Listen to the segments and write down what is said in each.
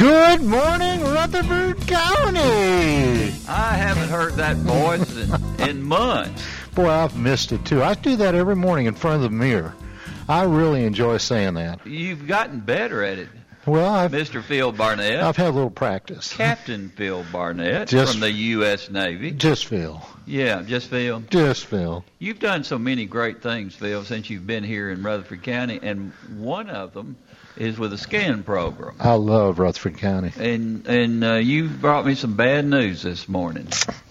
Good morning, Rutherford County. I haven't heard that voice in, in months. Boy, I've missed it too. I do that every morning in front of the mirror. I really enjoy saying that. You've gotten better at it, Well, I've Mr. Phil Barnett. I've had a little practice. Captain Phil Barnett Just- from the U.S. Navy. Just Phil. Yeah, just Phil. Just Phil. You've done so many great things, Phil, since you've been here in Rutherford County, and one of them is with a scan program. I love Rutherford County. And and uh, you brought me some bad news this morning.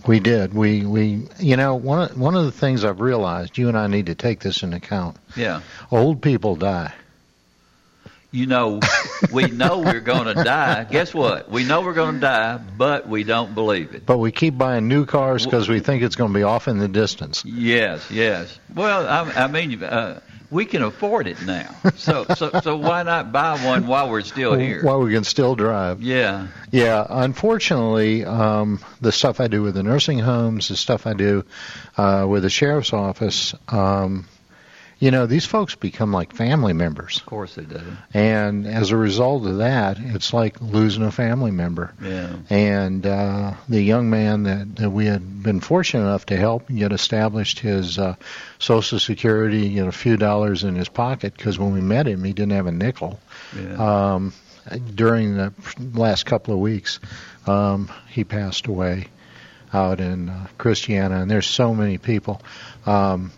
We did. We we you know one of, one of the things I've realized you and I need to take this into account. Yeah. Old people die. You know, we know we're going to die. Guess what? We know we're going to die, but we don't believe it. But we keep buying new cars because we think it's going to be off in the distance. Yes, yes. Well, I, I mean, uh, we can afford it now. So, so, so why not buy one while we're still here? While we can still drive. Yeah, Yeah, unfortunately, um, the stuff I do with the nursing homes, the stuff I do uh, with the sheriff's office, um, you know, these folks become like family members. of course they do. And as a result of that, it's like losing a family member. Yeah, And uh, the young man that, that we had been fortunate enough to help get established his uh, Social Security, get a few dollars in his pocket because when we met him, he didn't have a nickel. yeah. Um, during the last couple of weeks, um, he passed away out in uh, Christiana, and there's so many people. Um,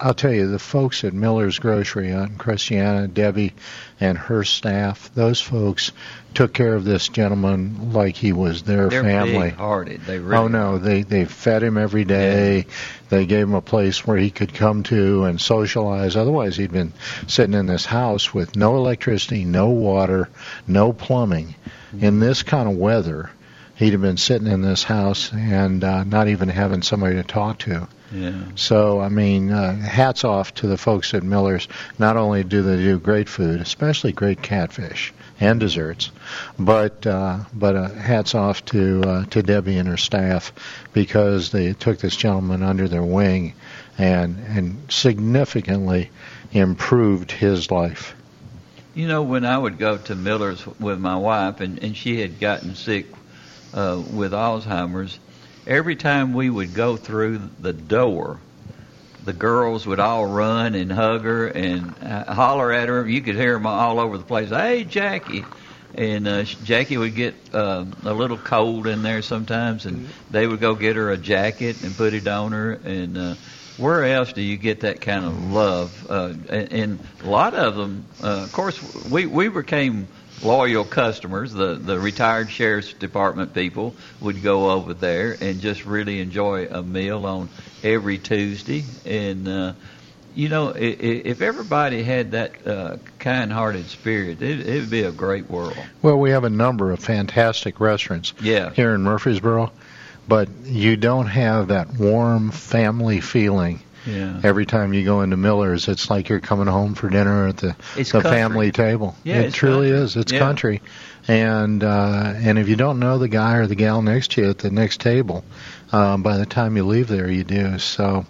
I'll tell you, the folks at Miller's Grocery in Christiana, Debbie and her staff, those folks took care of this gentleman like he was their They're family. big-hearted. They really. Oh no, they they fed him every day. They gave him a place where he could come to and socialize. Otherwise, he'd been sitting in this house with no electricity, no water, no plumbing. In this kind of weather, he'd have been sitting in this house and uh, not even having somebody to talk to. Yeah. So, I mean, uh, hats off to the folks at Miller's. Not only do they do great food, especially great catfish and desserts, but uh, but uh, hats off to uh, to Debbie and her staff because they took this gentleman under their wing and and significantly improved his life. You know, when I would go to Miller's with my wife, and, and she had gotten sick uh, with Alzheimer's, every time we would go through the door, the girls would all run and hug her and uh, holler at her. You could hear them all over the place. Hey, Jackie. And uh, Jackie would get uh, a little cold in there sometimes, and they would go get her a jacket and put it on her. And uh, where else do you get that kind of love? Uh, and, and a lot of them, uh, of course, we we became loyal customers. The the retired sheriff's department people would go over there and just really enjoy a meal on every Tuesday. And uh, you know, i- i- if everybody had that uh, kind-hearted spirit, it it would be a great world. Well, we have a number of fantastic restaurants Yeah. here in Murfreesboro, but you don't have that warm family feeling Yeah. every time you go into Miller's. It's like you're coming home for dinner at the It's the country. family table. Yeah, it truly country. is. It's Yeah. country, and uh, and if you don't know the guy or the gal next to you at the next table, um, by the time you leave there, you do. So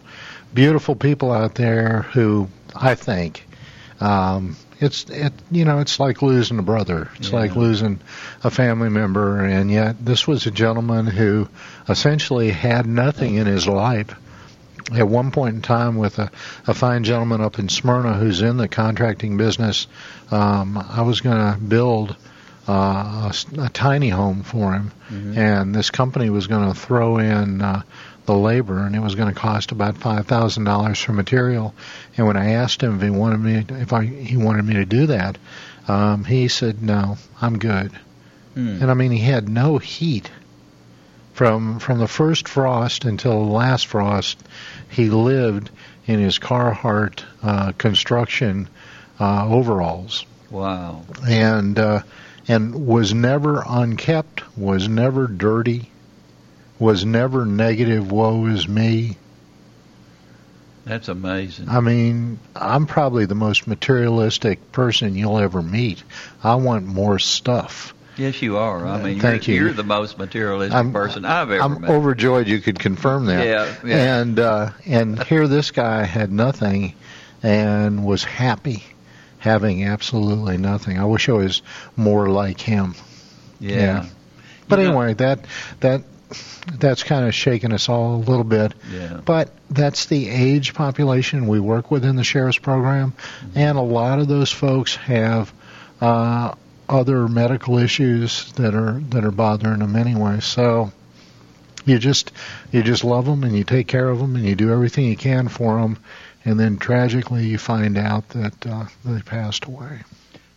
beautiful people out there who I think. Um, it's it you know it's like losing a brother. It's Yeah. like losing a family member, and yet this was a gentleman who essentially had nothing in his life. At one point in time, with a, a fine gentleman up in Smyrna who's in the contracting business, um, I was going to build uh, a, a tiny home for him, and this company was going to throw in uh, the labor, and it was going to cost about five thousand dollars for material. And when I asked him if he wanted me, if I, he wanted me to do that, um, he said, "No, I'm good." Hmm. And I mean, he had no heat from from the first frost until the last frost. He lived in his Carhartt uh, construction uh, overalls Wow. and uh, and was never unkept, was never dirty, was never negative. Woe is me. That's amazing. I mean, I'm probably the most materialistic person you'll ever meet. I want more stuff. Yes, you are. I mean, Thank you're, you. you're the most materialistic I'm- person I've ever met. I'm met. overjoyed you could confirm that. Yeah, yeah. And uh, and here this guy had nothing, and was happy, having absolutely nothing. I wish I was more like him. yeah. yeah. But You know- anyway, that that that's kind of shaken us all a little bit. Yeah. But that's the age population we work with in the sheriff's program, Mm-hmm. and a lot of those folks have uh, other medical issues that are that are bothering them anyway. So you just you just love them and you take care of them and you do everything you can for them, and then tragically you find out that uh, they passed away.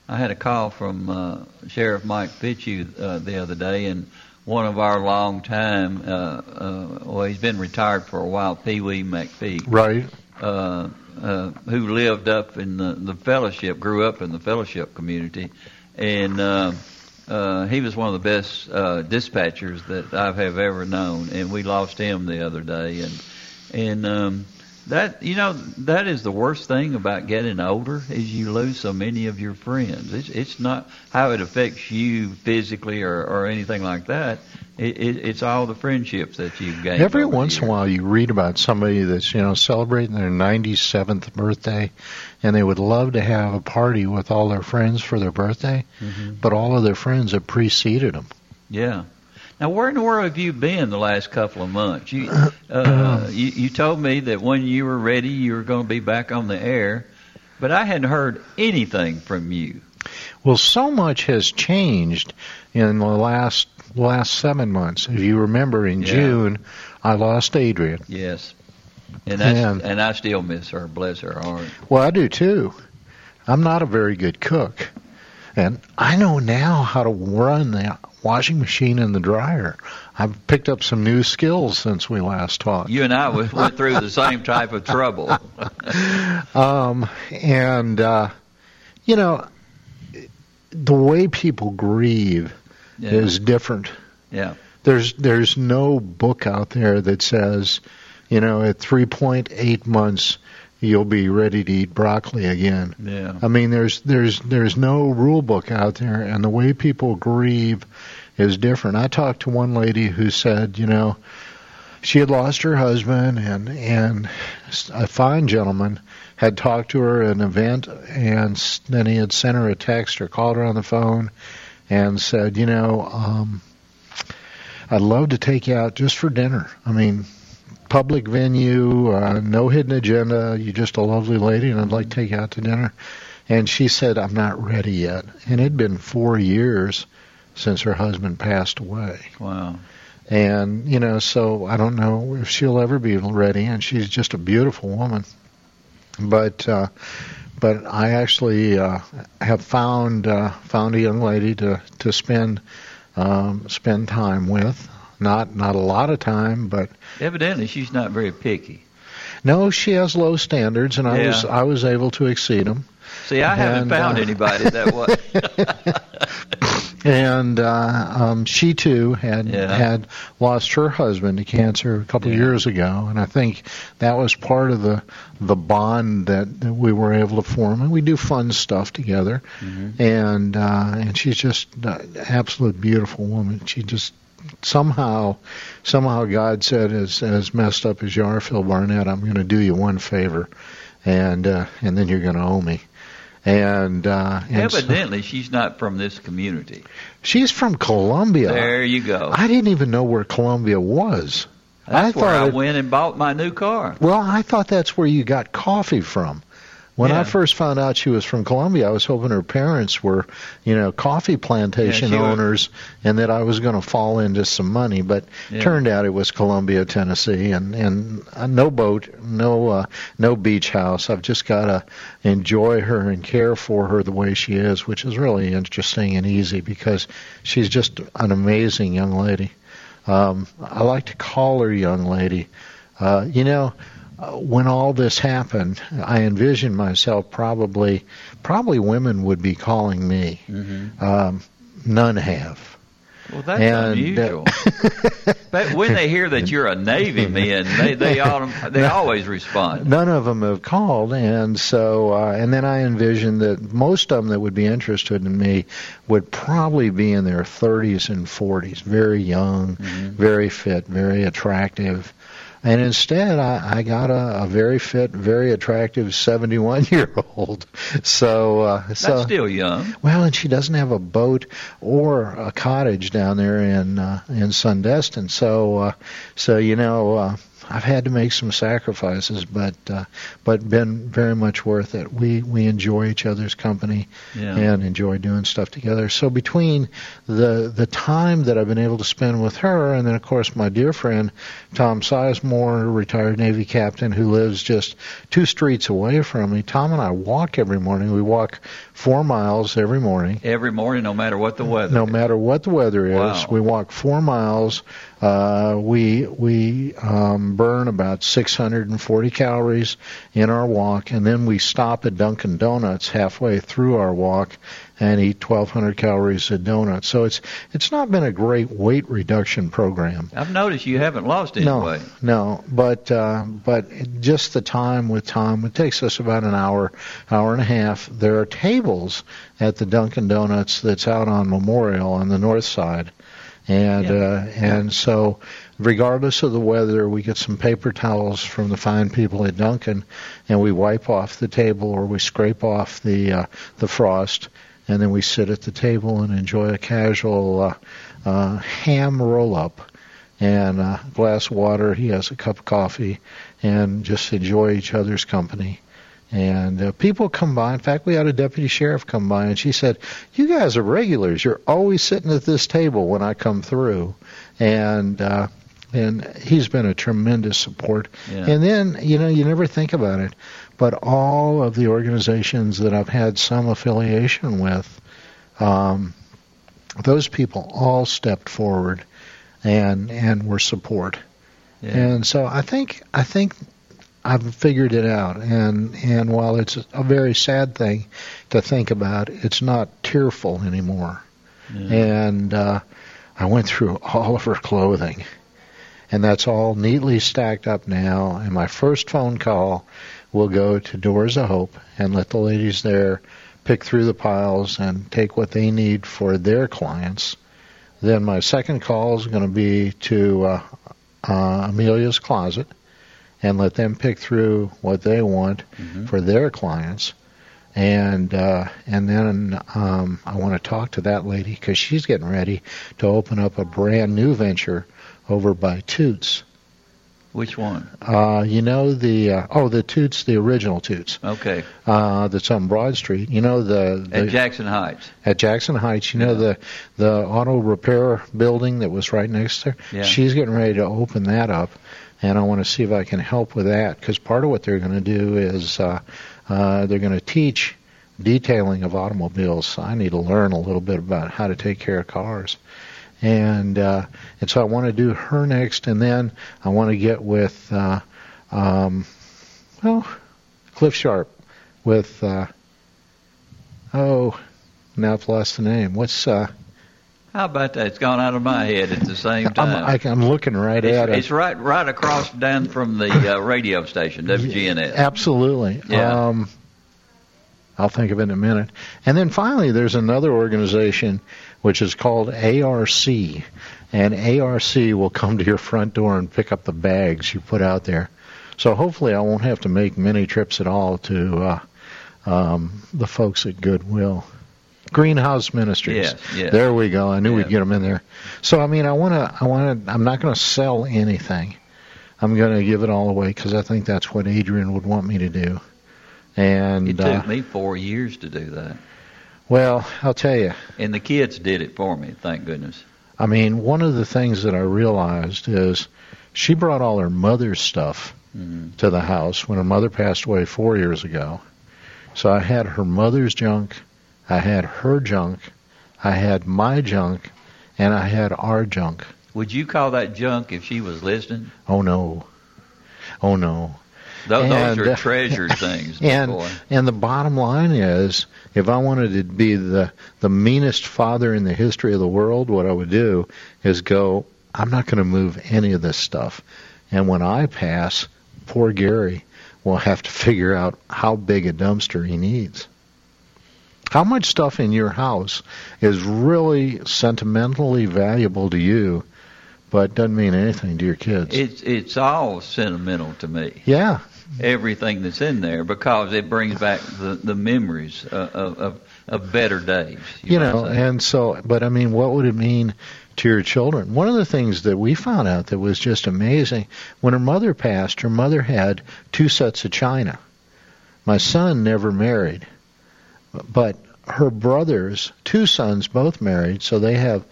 I had a call from uh, Sheriff Mike Fitzhugh uh, the other day, and one of our long time, uh, uh, well, he's been retired for a while, Pee Wee McPhee, Right. uh, uh, who lived up in the, the fellowship, grew up in the fellowship community, and uh, uh, he was one of the best uh, dispatchers that I have ever known, and we lost him the other day, and and um, that you know that is the worst thing about getting older is you lose so many of your friends. It's it's not how it affects you physically or or anything like that. It, it, it's all the friendships that you've gained. Every once in a while, you read about somebody that's you know celebrating their 97th birthday, and they would love to have a party with all their friends for their birthday, Mhm. but all of their friends have preceded them. Yeah. Now, where in the world have you been the last couple of months? You, uh, you, you told me that when you were ready, you were going to be back on the air, but I hadn't heard anything from you. Well, so much has changed in the last last seven months. If you remember, in Yeah. June, I lost Adrian. Yes. And that's, And- and I still miss her. Bless her heart. Well, I do too. I'm not a very good cook, and I know now how to run the washing machine and the dryer. I've picked up some new skills since we last talked. You and I went went through the same type of trouble. Um, and uh, you know, the way people grieve Yeah. is different. Yeah. There's there's no book out there that says, you know, at 3.8 months you'll be ready to eat broccoli again. Yeah. I mean, there's there's there's no rule book out there, and the way people grieve is different. I talked to one lady who said, you know, she had lost her husband, and and a fine gentleman had talked to her at an event, and then he had sent her a text or called her on the phone, and said, you know, um, I'd love to take you out just for dinner. I mean. Public venue, uh, no hidden agenda. You're just a lovely lady, and I'd like to take you out to dinner. And she said, I'm not ready yet. And it'd been four years since her husband passed away. Wow. And, you know, so I don't know if she'll ever be ready. And she's just a beautiful woman. But, uh, but I actually, uh, have found, uh, found a young lady to, to spend, um, spend time with. Not, not a lot of time, but Evidently, she's not very picky. no, she has low standards and I was, I was able to exceed them. See, I haven't And, found uh, anybody that way. and uh, um, she too had Yeah. had lost her husband to cancer a couple of years ago, and I think that was part of the the bond that, that we were able to form. And we do fun stuff together, Mm-hmm. and uh, and she's just an absolute beautiful woman. She just somehow somehow God said, as as messed up as you are, Phil Barnett, I'm going to do you one favor, and uh, and then you're going to owe me. And, uh, and so- Evidently, she's not from this community. she's from Columbia. There you go. I didn't even know where Columbia was. That's I where thought I it- went and bought my new car. Well, I thought that's where you got coffee from. When Yeah. I first found out she was from Columbia, I was hoping her parents were, you know, coffee plantation Yeah, she was- owners, and that I was going to fall into some money. But Yeah. turned out it was Columbia, Tennessee, and and uh, no boat, no uh, no beach house. I've just got to enjoy her and care for her the way she is, which is really interesting and easy because she's just an amazing young lady. Um, I like to call her young lady. Uh, you know, when all this happened, I envisioned myself probably, probably women would be calling me. Mm-hmm. Um, none have. Well, that's And, uh, unusual. but when they hear that you're a Navy man, they they autom- they always respond. None of them have called, and so uh, and then I envisioned that most of them that would be interested in me would probably be in their 30s and 40s, very young, very fit, very attractive. And instead, I, I got a, a very fit, very attractive 71 year old. So, uh, That's so still young. well, and she doesn't have a boat or a cottage down there in uh, in Sandestin. So, uh, so you know, uh, I've had to make some sacrifices, but uh, but been very much worth it. We we enjoy each other's company Yeah. and enjoy doing stuff together. So between the the time that I've been able to spend with her, and then of course my dear friend Tom Sizemore, retired Navy captain who lives just two streets away from me. Tom and I walk every morning. We walk four miles every morning. Every morning, no matter what the weather. No matter what the weather is, Wow. we walk four miles. Uh, we we um, burn about 640 calories in our walk, and then we stop at Dunkin' Donuts halfway through our walk and eat 1,200 calories of donuts. So it's it's not been a great weight reduction program. I've noticed you haven't lost any No, weight. no, but uh, but just the time with Tom, it takes us about an hour, hour and a half. There are tables at the Dunkin' Donuts that's out on Memorial on the north side, and Yeah. uh, and so regardless of the weather, we get some paper towels from the fine people at Dunkin', and we wipe off the table or we scrape off the uh, the frost, and then we sit at the table and enjoy a casual uh, uh, ham roll up and a glass of water. He has a cup of coffee, and just enjoy each other's company. And uh, people come by. In fact, we had a deputy sheriff come by, and she said, "You guys are regulars. You're always sitting at this table when I come through." And uh, and he's been a tremendous support. Yeah. And then you know you never think about it, but all of the organizations that I've had some affiliation with, um, those people all stepped forward and and were support. Yeah. And so I think I think I've figured it out. And and while it's a very sad thing to think about, it's not tearful anymore. Yeah. And uh, I went through all of her clothing, and that's all neatly stacked up now. And my first phone call will go to Doors of Hope and let the ladies there pick through the piles and take what they need for their clients. Then my second call is going to be to uh, uh, Amelia's Closet and let them pick through what they want Mhm. for their clients. And uh, and then um, I want to talk to that lady because she's getting ready to open up a brand new venture over by Toots. Which one? Uh, you know the uh, oh the Toots, the original Toots Okay. uh, that's on Broad Street. You know the, the At Jackson Heights. at Jackson Heights. You know the the auto repair building that was right next there. Yeah. She's getting ready to open that up, and I want to see if I can help with that because part of what they're going to do is uh, uh, they're going to teach detailing of automobiles. I need to learn a little bit about how to take care of cars. And uh, and so I want to do her next, and then I want to get with uh, um, well Cliff Sharp with uh, oh now I've lost the name. What's uh, How about that? It's gone out of my head at the same I'm, time. I, I'm looking right it's, at it. it's right right across down from the uh, radio station, WGNS. Absolutely. Yeah. Um, I'll think of it in a minute. And then finally, there's another organization which is called ARC, and ARC will come to your front door and pick up the bags you put out there. So hopefully, I won't have to make many trips at all to uh, um, the folks at Goodwill. Greenhouse Ministries. Yes, yes. There we go. I knew we'd get them in there. So I mean, I want to. I want to. I'm not going to sell anything. I'm going to give it all away because I think that's what Adrian would want me to do. And It uh, took me four years to do that, well, I'll tell you. and the kids did it for me. Thank goodness. I mean, one of the things that I realized is she brought all her mother's stuff Mhm. to the house when her mother passed away four years ago. So I had her mother's junk, I had her junk, I had my junk, and I had our junk. Would you call that junk if she was listening? Oh no. Oh no. Those, And, those are uh, treasured things, And boy. and the bottom line is, if I wanted to be the the meanest father in the history of the world, what I would do is go. I'm not going to move any of this stuff, and when I pass, poor Gary will have to figure out how big a dumpster he needs. How much stuff in your house is really sentimentally valuable to you, but doesn't mean anything to your kids? It's it's all sentimental to me. yeah, Everything that's in there because it brings back the the memories of of, of, better days. you might know, say. and so, but I mean, what would it mean to your children? One of the things that we found out that was just amazing when her mother passed, her mother had two sets of china. My son never married, but her brothers, two sons, both married, so they have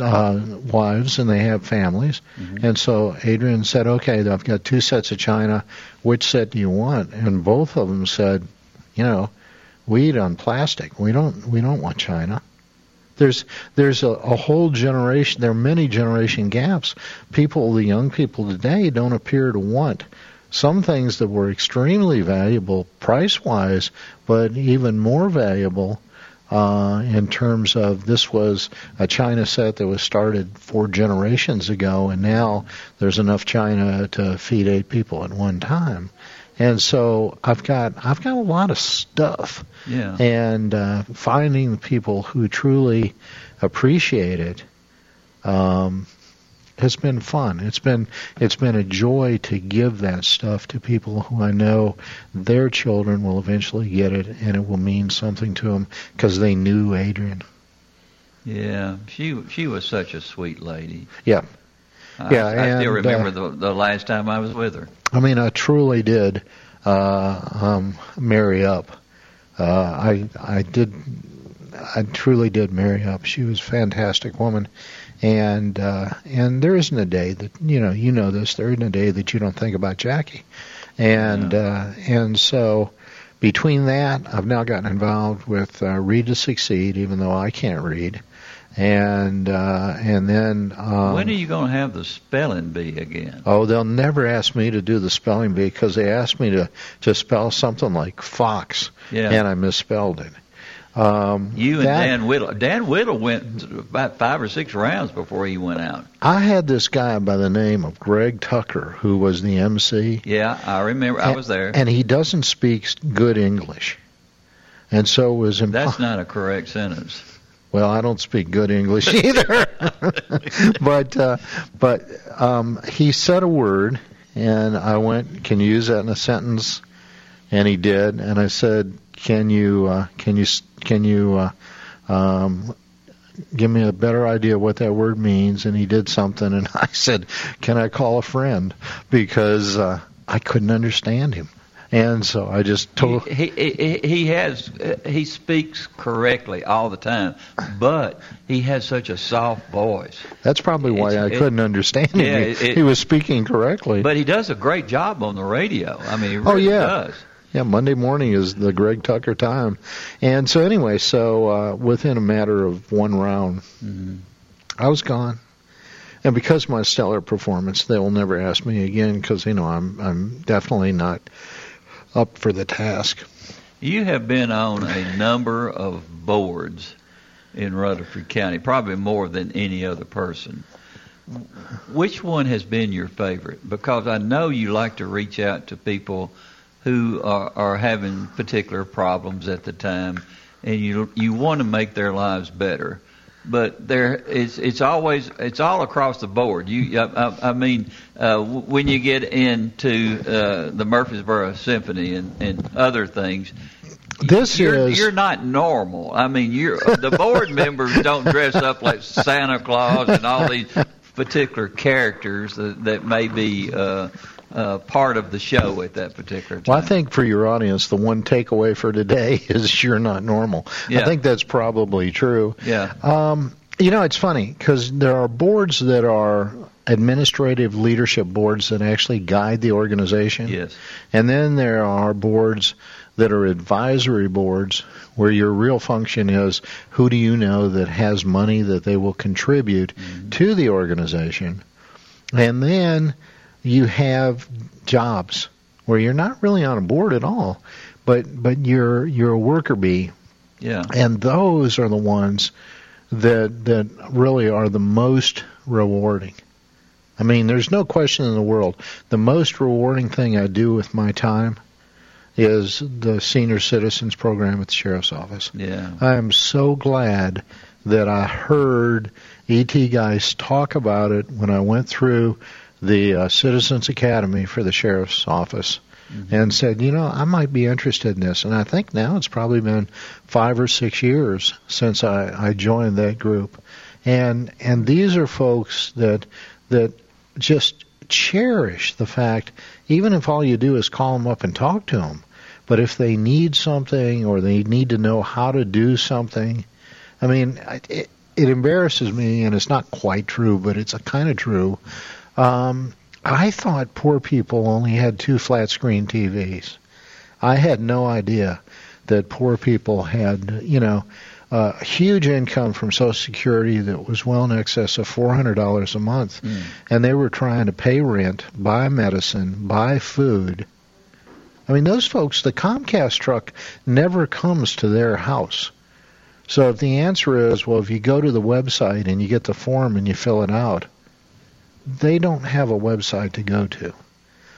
uh, wives and they have families. And so Adrian said, "Okay, I've got two sets of china. Which set do you want?" And both of them said, "You know, we eat on plastic. We don't we don't want china." There's there's a, a whole generation. There are many generation gaps. People, the young people today, don't appear to want some things that were extremely valuable price wise, but even more valuable uh, in terms of this was a China set that was started four generations ago, and now there's enough China to feed eight people at one time. And so I've got I've got a lot of stuff, yeah. and uh, finding the people who truly appreciate it um, has been fun. It's been it's been a joy to give that stuff to people who I know their children will eventually get it, and it will mean something to them because they knew Adrian. Yeah, she she was such a sweet lady. Yeah. I, Yeah, I still uh, remember the the last time I was with her. I mean, I truly did uh, um, marry up. Uh, I I did. I truly did marry up. She was a fantastic woman, and uh, and there isn't a day that you know you know this. There isn't a day that you don't think about Jackie, and uh, and so between that, I've now gotten involved with uh, Read to Succeed, even though I can't read, and uh, and then um, when are you going to have the spelling bee again? Oh, they'll never ask me to do the spelling bee because they asked me to to spell something like fox, Yeah. and I misspelled it. Um, You and that- Dan Whittle. Dan Whittle went about five or six rounds before he went out. I had this guy by the name of Greg Tucker who was the MC. Yeah, I remember. I was there. and he doesn't speak good English, and so it was impo- That's not a correct sentence. Well, I don't speak good English either, but uh, but um, he said a word, and I went, "Can you use that in a sentence?" And he did, and I said, "Can you uh, can you s- can you uh, um, give me a better idea what that word means?" And he did something, and I said, "Can I call a friend?" Because uh, I couldn't understand him, and so I just told. He, he he has uh, he speaks correctly all the time, but he has such a soft voice. That's probably why It's- I it- couldn't understand him. Yeah, he, it- he was speaking correctly. But he does a great job on the radio. I mean, he Oh, really yeah. does. Yeah, Monday morning is the Greg Tucker time. And so anyway, so uh, within a matter of one round, Mhm. I was gone. And because of my stellar performance, they will never ask me again because you know I'm I'm definitely not up for the task. You have been on a number of boards in Rutherford County, probably more than any other person. Which one has been your favorite? Because I know you like to reach out to people who are, are having particular problems at the time, and you you want to make their lives better. But there, it's it's always it's all across the board. You, I, I, I mean, uh, when you get into uh, the Murfreesboro Symphony and, and other things, This you're, is you're not normal. I mean, you're the board members don't dress up like Santa Claus and all these particular characters that, that may be uh, uh, part of the show at that particular time. Well, I think for your audience, the one takeaway for today is you're not normal. Yeah. I think that's probably true. Yeah. Um, you know, it's funny because there are boards that are administrative leadership boards that actually guide the organization. Yes. And then there are boards that are advisory boards where your real function is who do you know that has money that they will contribute to the organization. And then you have jobs where you're not really on a board at all, but but you're you're a worker bee Yeah. and those are the ones that that really are the most rewarding. I mean, there's no question in the world. The most rewarding thing I do with my time is the senior citizens program at the sheriff's office. Yeah. I am so glad that I heard ET guys talk about it when I went through the uh, Citizens Academy for the sheriff's office and said, you know, I might be interested in this. And I think now it's probably been five or six years since I, I joined that group. And and these are folks that that just cherish the fact, even if all you do is call them up and talk to them, but if they need something or they need to know how to do something, I mean, it, it embarrasses me, and it's not quite true, but it's a kind of true. Um, I thought poor people only had two flat screen TVs. I had no idea that poor people had, you know, a huge income from Social Security that was well in excess of $400 a month. And they were trying to pay rent, buy medicine, buy food. I mean, those folks, the Comcast truck never comes to their house. So if the answer is, well, if you go to the website and you get the form and you fill it out, they don't have a website to go to.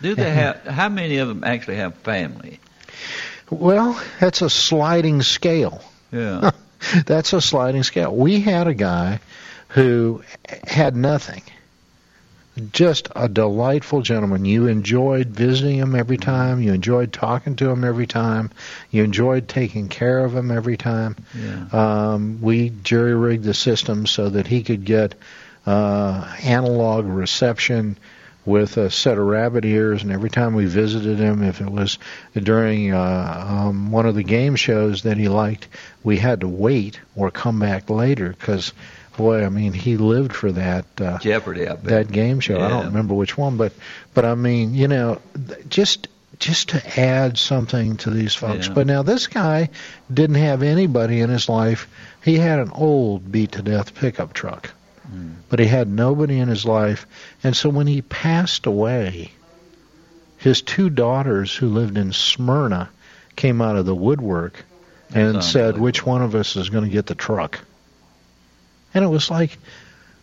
Do they have? How many of them actually have family? Well, that's a sliding scale. Yeah. That's a sliding scale. We had a guy who had nothing. Just a delightful gentleman. You enjoyed visiting him every time. You enjoyed talking to him every time. You enjoyed taking care of him every time. Yeah. Um, we jury rigged the system so that he could get uh, analog reception with a set of rabbit ears, and every time we visited him, if it was during uh, um, one of the game shows that he liked, we had to wait or come back later because, boy, I mean, he lived for that. Uh, Jeopardy, that game show. I don't remember which one, but but I mean, you know, just just to add something to these folks. Yeah. But now this guy didn't have anybody in his life. He had an old beat to death pickup truck. But he had nobody in his life. And so when he passed away, his two daughters who lived in Smyrna came out of the woodwork and said, "Which one of us is going to get the truck?" And it was like,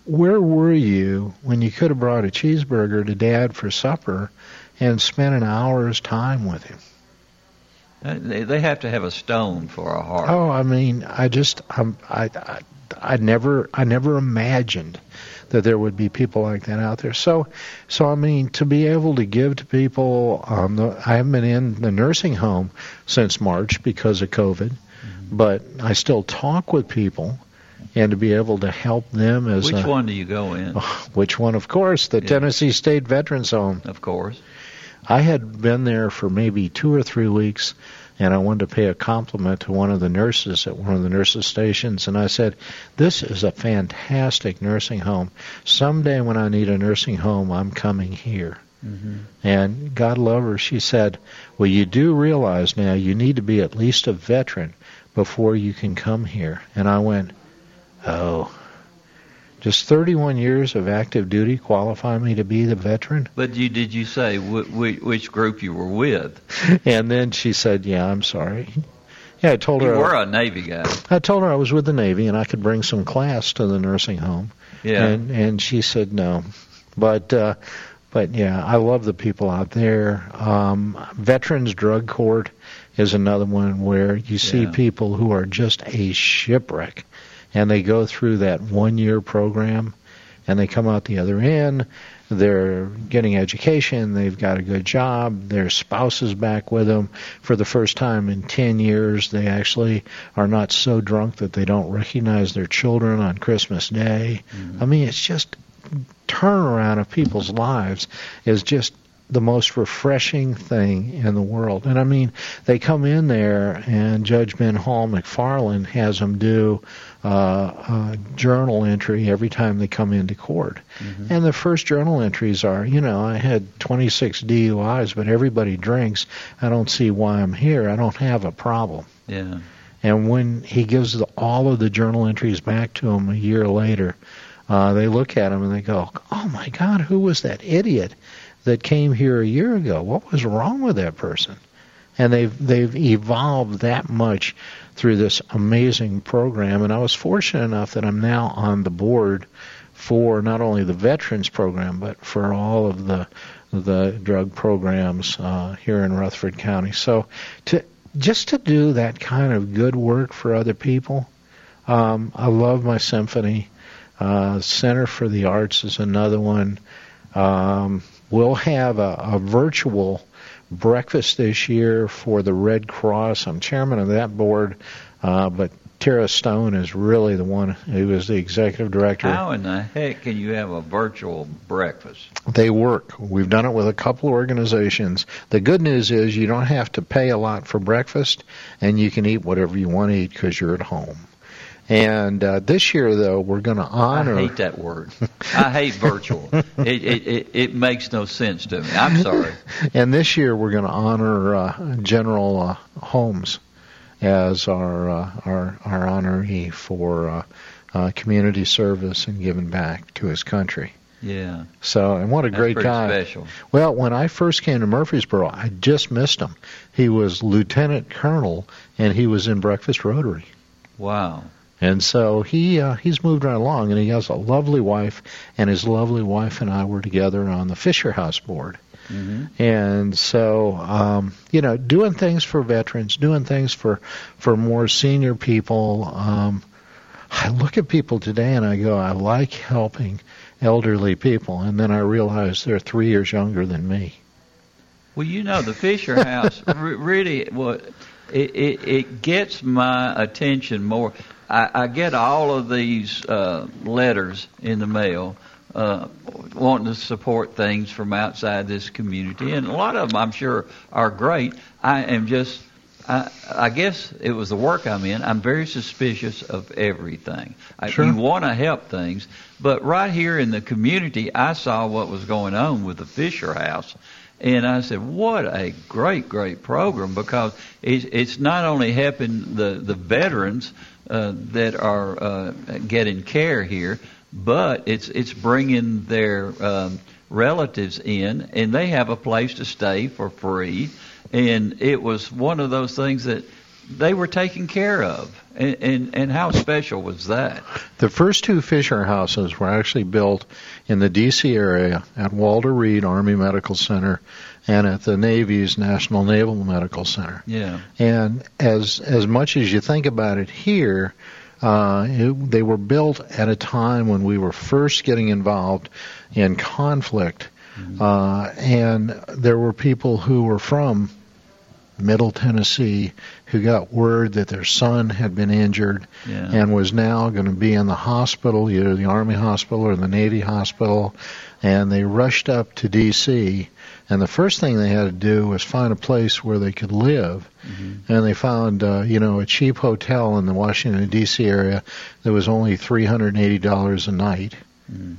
where were you when you could have brought a cheeseburger to Dad for supper and spent an hour's time with him? They, they have to have a stone for a heart. Oh, I mean, I just, I'm, I, I, I never, I never imagined that there would be people like that out there. So, so I mean, to be able to give to people, um, the, I haven't been in the nursing home since March because of COVID, but I still talk with people, and to be able to help them as Which a, one do you go in? which one, of course, the Yeah. Tennessee State Veterans Home. Of course. I had been there for maybe two or three weeks, and I wanted to pay a compliment to one of the nurses at one of the nurses' stations, and I said, "This is a fantastic nursing home. Someday when I need a nursing home, I'm coming here." Mm-hmm. And God love her, she said, "Well, you do realize now you need to be at least a veteran before you can come here." And I went, "Oh." Does 31 years of active duty qualify me to be the veteran? But you did you say wh- wh- which group you were with? And then she said, "Yeah, I'm sorry." Yeah, I told You her. were a Navy guy. I told her I was with the Navy and I could bring some class to the nursing home. Yeah. And and she said no, but uh, but yeah, I love the people out there. Um, Veterans Drug Court is another one where you see Yeah. people who are just a shipwreck, and they go through that one year program, and they come out the other end. They're getting education. They've got a good job. Their spouse is back with them for the first time in 10 years. They actually are not so drunk that they don't recognize their children on Christmas Day. Mm-hmm. I mean, it's just turnaround of people's lives is just the most refreshing thing in the world. And I mean, they come in there, and Judge Ben Hall McFarlin has them do uh, a journal entry every time they come into court. Mm-hmm. And the first journal entries are, you know, I had 26 DUIs, but everybody drinks. I don't see why I'm here. I don't have a problem. Yeah. And when he gives the, all of the journal entries back to him a year later, uh, they look at him and they go, "Oh my God, who was that idiot that came here a year ago? What was wrong with that person?" And they've they've evolved that much through this amazing program. And I was fortunate enough that I'm now on the board for not only the veterans program but for all of the the drug programs uh, here in Rutherford County. So to just to do that kind of good work for other people. Um, I love my symphony. Uh, Center for the Arts is another one. Um, we'll have a, a virtual breakfast this year for the Red Cross. I'm chairman of that board, uh, but Tara Stone is really the one who is the executive director. How in the heck can you have a virtual breakfast? They work. We've done it with a couple organizations. The good news is you don't have to pay a lot for breakfast, and you can eat whatever you want to eat because you're at home. And uh, this year, though, we're going to honor. I hate that word. I hate virtual. It, it, it it makes no sense to me. I'm sorry. and this year, we're going to honor uh, General uh, Holmes as our uh, our our honoree for uh, uh, community service and giving back to his country. Yeah. So, and what a That's great guy. Special. Well, when I first came to Murfreesboro, I just missed him. He was lieutenant colonel, and he was in Breakfast Rotary. Wow. And so he uh, he's moved right along, and he has a lovely wife, and his lovely wife and I were together on the Fisher House board. Mm-hmm. And so, um, you know, doing things for veterans, doing things for for more senior people. Um, I look at people today and I go, I like helping elderly people, and then I realize they're three years younger than me. Well, you know, the Fisher House really what it, it it gets my attention more. I, I get all of these uh, letters in the mail uh, wanting to support things from outside this community, and a lot of them, I'm sure, are great. I am just, I, I guess it was the work I'm in. I'm very suspicious of everything. I, Sure. You want to help things, but right here in the community, I saw what was going on with the Fisher House. And I said, "What a great, great program! Because it's, it's not only helping the the veterans that are uh, getting care here, but it's it's bringing their um, relatives in, and they have a place to stay for free. And it was one of those things that they were taken care of. And and, and how special was that? The first two Fisher houses were actually built in the D.C. area at Walter Reed Army Medical Center and at the Navy's National Naval Medical Center. Yeah, And as as much as you think about it here, uh, it, they were built at a time when we were first getting involved in conflict, uh, and there were people who were from Middle Tennessee who got word that their son had been injured yeah. and was now going to be in the hospital, either the Army hospital or the Navy hospital, and they rushed up to D.C. And the first thing they had to do was find a place where they could live, Mm-hmm. and they found, uh, you know, a cheap hotel in the Washington D.C. area that was only three hundred and eighty dollars a night. Mm.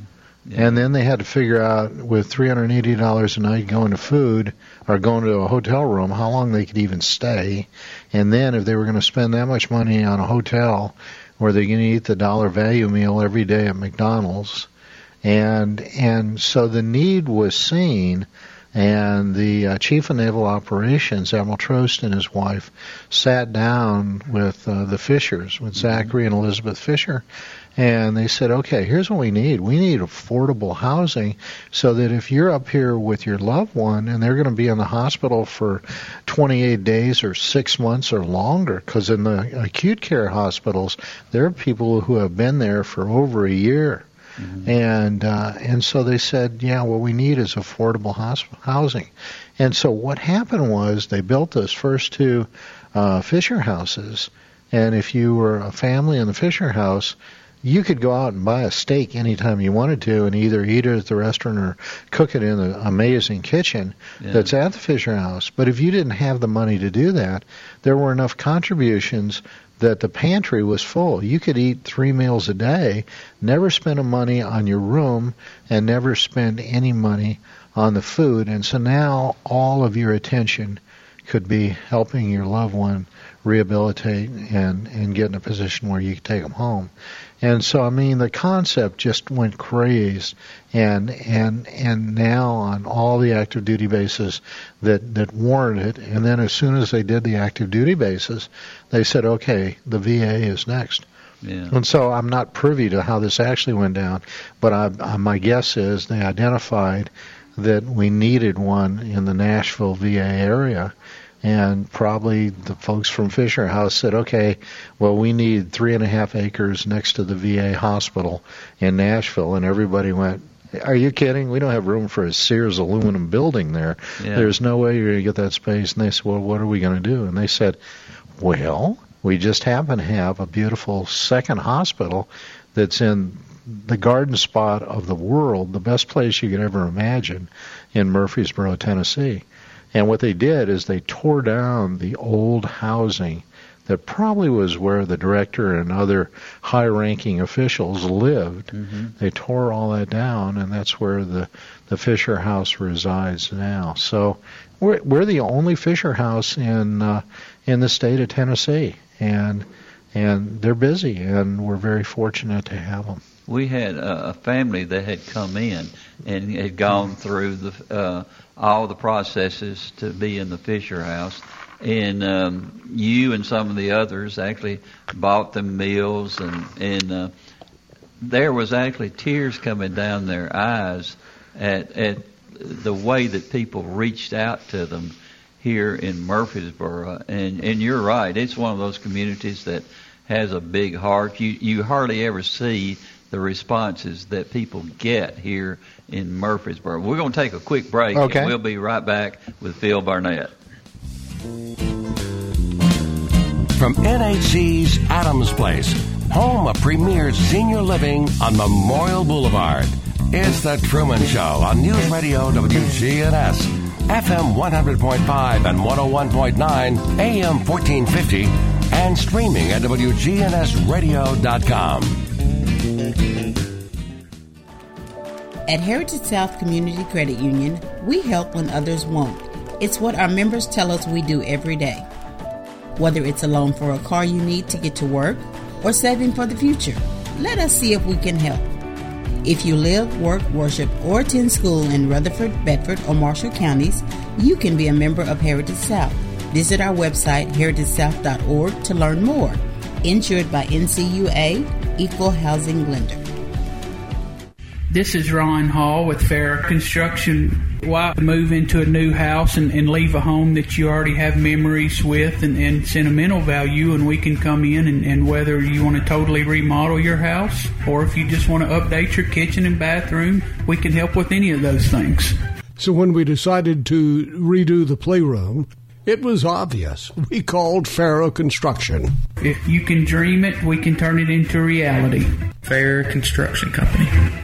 Yeah. And then they had to figure out with three hundred and eighty dollars a night going to food or going to a hotel room how long they could even stay. And then if they were going to spend that much money on a hotel, were they going to eat the dollar value meal every day at McDonald's? And and so the need was seen. And the uh, chief of naval operations, Admiral Trost, and his wife sat down with uh, the Fishers, with Zachary and Elizabeth Fisher, and they said, okay, here's what we need. We need affordable housing so that if you're up here with your loved one and they're going to be in the hospital for 28 days or six months or longer, because in the acute care hospitals, there are people who have been there for over a year. And uh, and so they said, yeah, what we need is affordable housing. And so what happened was they built those first two uh, Fisher houses, and if you were a family in the Fisher house, you could go out and buy a steak anytime you wanted to and either eat it at the restaurant or cook it in the amazing kitchen Yeah. that's at the Fisher House. But if you didn't have the money to do that, there were enough contributions that the pantry was full. You could eat three meals a day, never spend a money on your room, and never spend any money on the food. And so now all of your attention could be helping your loved one rehabilitate and, and get in a position where you can take them home. And so, I mean, the concept just went crazed, and and and now on all the active duty bases that that warranted, and then as soon as they did the active duty bases, they said, okay, the VA is next. Yeah. And so I'm not privy to how this actually went down, but I, I, my guess is they identified that we needed one in the Nashville VA area. And probably the folks from Fisher House said, okay, well, we need three and a half acres next to the VA hospital in Nashville. And everybody went, are you kidding? We don't have room for a Sears aluminum building there. Yeah. There's no way you're going to get that space. And they said, well, what are we going to do? And they said, well, we just happen to have a beautiful second hospital that's in the garden spot of the world, the best place you could ever imagine in Murfreesboro, Tennessee. And what they did is they tore down the old housing that probably was where the director and other high ranking officials lived. They tore all that down, and that's where the, the Fisher House resides now. So we're, we're the only Fisher House in, uh, in the state of Tennessee. And, and they're busy, and we're very fortunate to have them. we had a, a family that had come in and had gone through the uh, all the processes to be in the Fisher House, and um, you and some of the others actually bought them meals, and and uh, there was actually tears coming down their eyes at at the way that people reached out to them here in Murfreesboro, and and you're right, it's one of those communities that has a big heart. You you hardly ever see the responses that people get here in Murfreesboro. We're going to take a quick break, Okay. and we'll be right back with Phil Barnett. From NHC's Adams Place, home of premier senior living on Memorial Boulevard. It's The Truman Show on News Radio WGNS, FM 100.5 and 101.9, AM 1450, and streaming at WGNSradio.com. At Heritage South Community Credit Union, we help when others won't. It's what our members tell us we do every day. Whether it's a loan for a car you need to get to work or saving for the future, let us see if we can help. If you live, work, worship, or attend school in Rutherford, Bedford, or Marshall counties, you can be a member of Heritage South. Visit our website, heritagesouth.org, to learn more. Insured by NCUA, Equal Housing Lender. This is Ron Hall with Fair Construction. Why move into a new house and, and leave a home that you already have memories with and, and sentimental value? And we can come in and, and whether you want to totally remodel your house or if you just want to update your kitchen and bathroom, we can help with any of those things. So when we decided to redo the playroom, it was obvious. We called Farrow Construction. If you can dream it, we can turn it into reality. Fair Construction Company.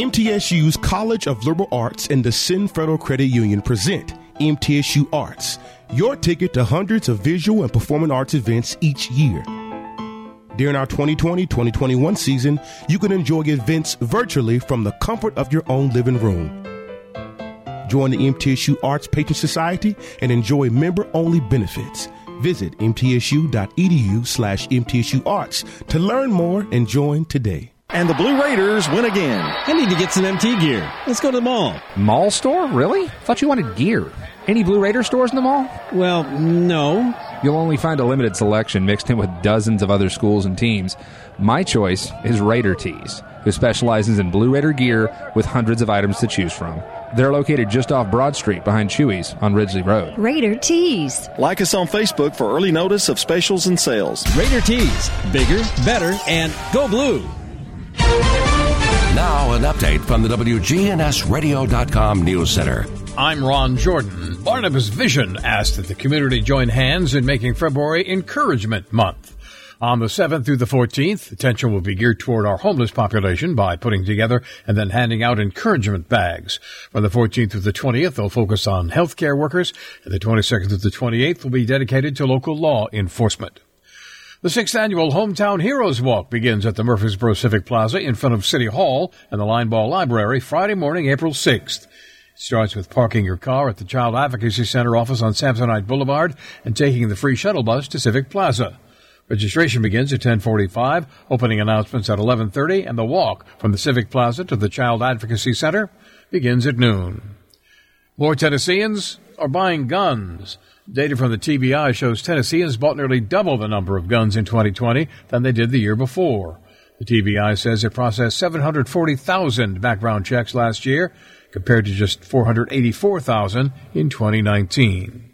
MTSU's College of Liberal Arts and the Ascend Federal Credit Union present MTSU Arts, your ticket to hundreds of visual and performing arts events each year. During our 2020 2021 season, you can enjoy events virtually from the comfort of your own living room. Join the MTSU Arts Patron Society and enjoy member only benefits. Visit mtsu.edu slash MTSU Arts to learn more and join today. And the Blue Raiders win again. I need to get some MT gear. Let's go to the mall. Mall store? Really? Thought you wanted gear. Any Blue Raider stores in the mall? Well, no. you'll only find a limited selection mixed in with dozens of other schools and teams. My choice is Raider Tees, who specializes in Blue Raider gear with hundreds of items to choose from. They're located just off Broad Street behind Chewy's on Ridgely Road. Raider Tees. Like us on Facebook for early notice of specials and sales. Raider Tees. Bigger, better, and go blue. Now, an update from the WGNSradio.com News Center. I'm Ron Jordan. Barnabas Vision asked that the community join hands in making February Encouragement Month. On the 7th through the 14th, attention will be geared toward our homeless population by putting together and then handing out encouragement bags. From the 14th through the 20th, they'll focus on healthcare workers, and the 22nd through the 28th will be dedicated to local law enforcement. The sixth annual Hometown Heroes Walk begins at the Murfreesboro Civic Plaza in front of City Hall and the Linebaugh Library Friday morning, April 6th. It starts with parking your car at the Child Advocacy Center office on Samsonite Boulevard and taking the free shuttle bus to Civic Plaza. Registration begins at 1045, opening announcements at 1130, and the walk from the Civic Plaza to the Child Advocacy Center begins at noon. More Tennesseans are buying guns. Data from the TBI shows Tennesseans bought nearly double the number of guns in 2020 than they did the year before. The TBI says it processed 740,000 background checks last year, compared to just 484,000 in 2019.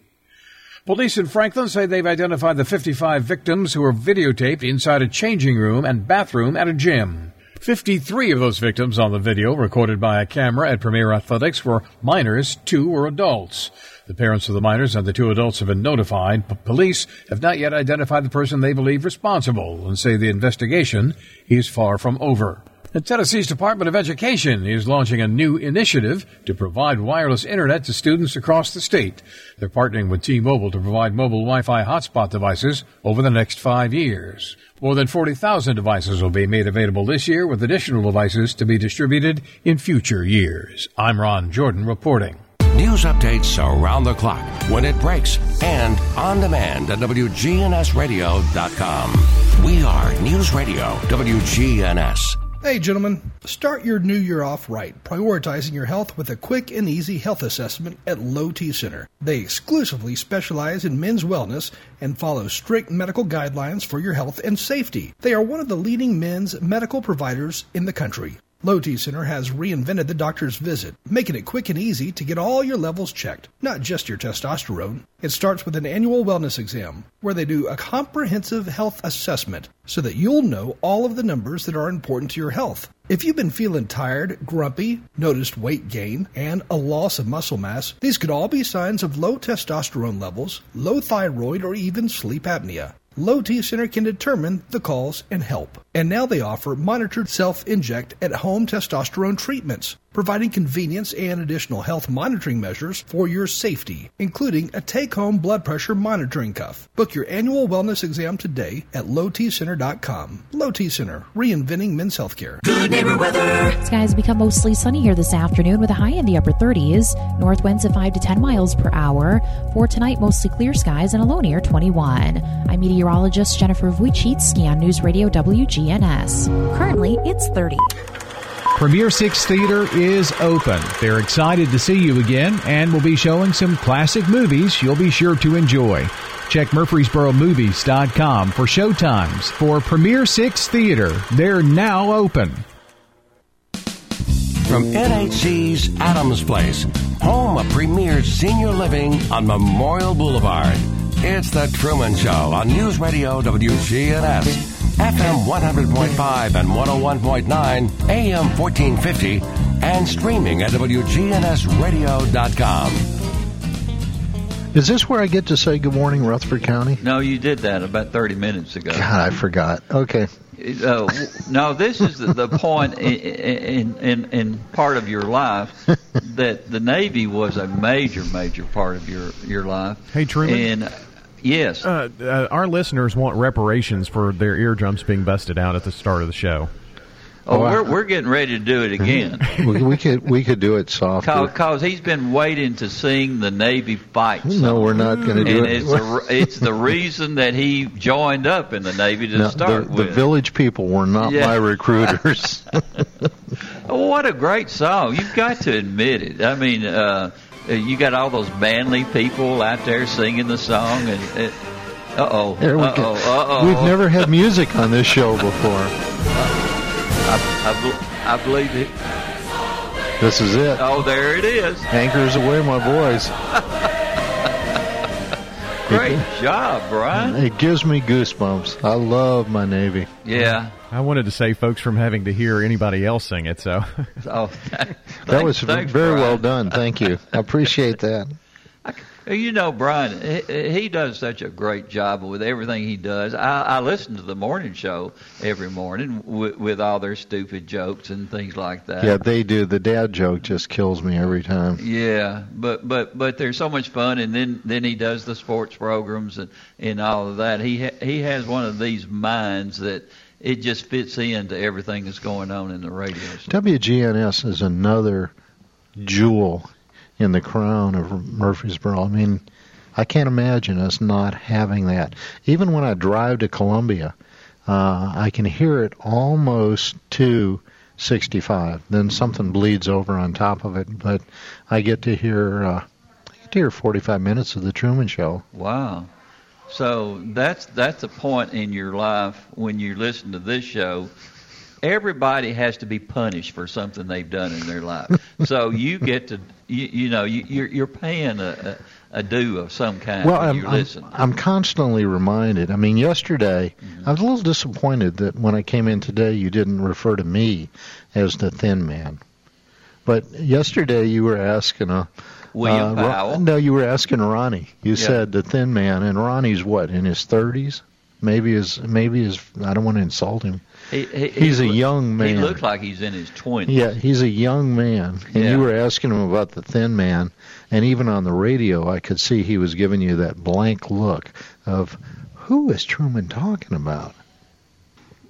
Police in Franklin say they've identified the 55 victims who were videotaped inside a changing room and bathroom at a gym. 53 of those victims on the video, recorded by a camera at Premier Athletics, were minors, two were adults. The parents of the minors and the two adults have been notified, but police have not yet identified the person they believe responsible and say the investigation is far from over. The Tennessee's Department of Education is launching a new initiative to provide wireless internet to students across the state. They're partnering with T-Mobile to provide mobile Wi-Fi hotspot devices over the next five years. More than 40,000 devices will be made available this year with additional devices to be distributed in future years. I'm Ron Jordan reporting. News updates around the clock, when it breaks, and on demand at WGNSradio.com. We are News Radio WGNS. Hey, gentlemen, start your new year off right, prioritizing your health with a quick and easy health assessment at Low T Center. They exclusively specialize in men's wellness and follow strict medical guidelines for your health and safety. They are one of the leading men's medical providers in the country. Low T Center has reinvented the doctor's visit, making it quick and easy to get all your levels checked, not just your testosterone. It starts with an annual wellness exam, where they do a comprehensive health assessment so that you'll know all of the numbers that are important to your health. If you've been feeling tired, grumpy, noticed weight gain, and a loss of muscle mass, these could all be signs of low testosterone levels, low thyroid, or even sleep apnea. Low T Center can determine the cause and help. And now they offer monitored self inject at home testosterone treatments, providing convenience and additional health monitoring measures for your safety, including a take home blood pressure monitoring cuff. Book your annual wellness exam today at lowtcenter.com. Low T Center, reinventing men's healthcare. Good neighbor weather. Skies become mostly sunny here this afternoon with a high in the upper 30s. North winds at 5 to 10 miles per hour. For tonight, mostly clear skies and a low near 21. I'm meteorologist Jennifer Wojcicki on News Radio WGNS. Currently, it's 30. Premier Six Theater is open. They're excited to see you again and will be showing some classic movies you'll be sure to enjoy. Check MurfreesboroMovies.com for showtimes for Premier Six Theater. They're now open. From NHC's Adams Place, home of premier senior living on Memorial Boulevard. It's The Truman Show on News Radio WGNS. FM 100.5 and 101.9, AM 1450, and streaming at WGNSradio.com. Is this where I get to say good morning, Rutherford County? No, you did that about 30 minutes ago. God, I forgot. Okay. Uh, no, this is the, the point in, in, in part of your life that the Navy was a major, major part of your, your life. Hey, Truman. And yes, Uh, uh, our listeners want reparations for their eardrums being busted out at the start of the show. oh, we're, we're getting ready to do it again. we, we could we could do it softer. Because he's been waiting to sing the Navy fight song. No, we're not going to do and it. it's the, it's the reason that he joined up in the Navy to No, start the, the village people were not Yeah. my recruiters. Oh, what a great song! You've got to admit it. I mean, uh, you got all those manly people out there singing the song, and it, Uh oh. There we uh go. oh. Uh oh. We've never had music on this show before. I, I, I believe it. This is it. Oh, there it is. Anchors Aweigh, my boys. Great job, Brian. It gives me goosebumps. I love my Navy. Yeah. I wanted to save folks from having to hear anybody else sing it, so. Oh, That was thanks, very Brian. well done. Thank you. I appreciate that. You know, Brian, he, he does such a great job with everything he does. I, I listen to the morning show every morning with, with all their stupid jokes and things like that. Yeah, they do. The dad joke just kills me every time. Yeah, but but but they're so much fun, and then then he does the sports programs and and all of that. He ha- he has one of these minds that it just fits into everything that's going on in the radio. WGNS is another jewel in the crown of Murfreesboro. I mean, I can't imagine us not having that. Even when I drive to Columbia, uh, I can hear it almost to 65. Then something bleeds over on top of it, but I get to hear uh, I get to hear 45 minutes of the Truman Show. Wow. So that's that's a point in your life when you listen to this show. Everybody has to be punished for something they've done in their life. so you get to you, you know you, you're you're paying a, a, a due of some kind Well, when I'm, you I'm, listen. I'm constantly reminded. I mean, yesterday Mm-hmm. I was a little disappointed that when I came in today, you didn't refer to me as the thin man. But yesterday you were asking a William uh, Powell. no, you were asking Ronnie. You Yeah. said the thin man, and Ronnie's what in his thirties? Maybe his maybe his. I don't want to insult him. He, he, He's he a young man. He looks like he's in his twenties. Yeah, he's a young man, and Yeah. you were asking him about the thin man, and even on the radio, I could see he was giving you that blank look of who is Truman talking about?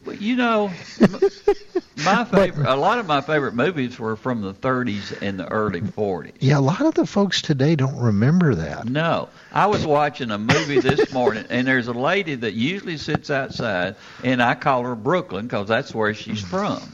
But you know, my favorite, a lot of my favorite movies were from the 30s and the early 40s. Yeah, a lot of the folks today don't remember that. No, I was watching a movie this morning, and there's a lady that usually sits outside, and I call her Brooklyn because that's where she's mm. from.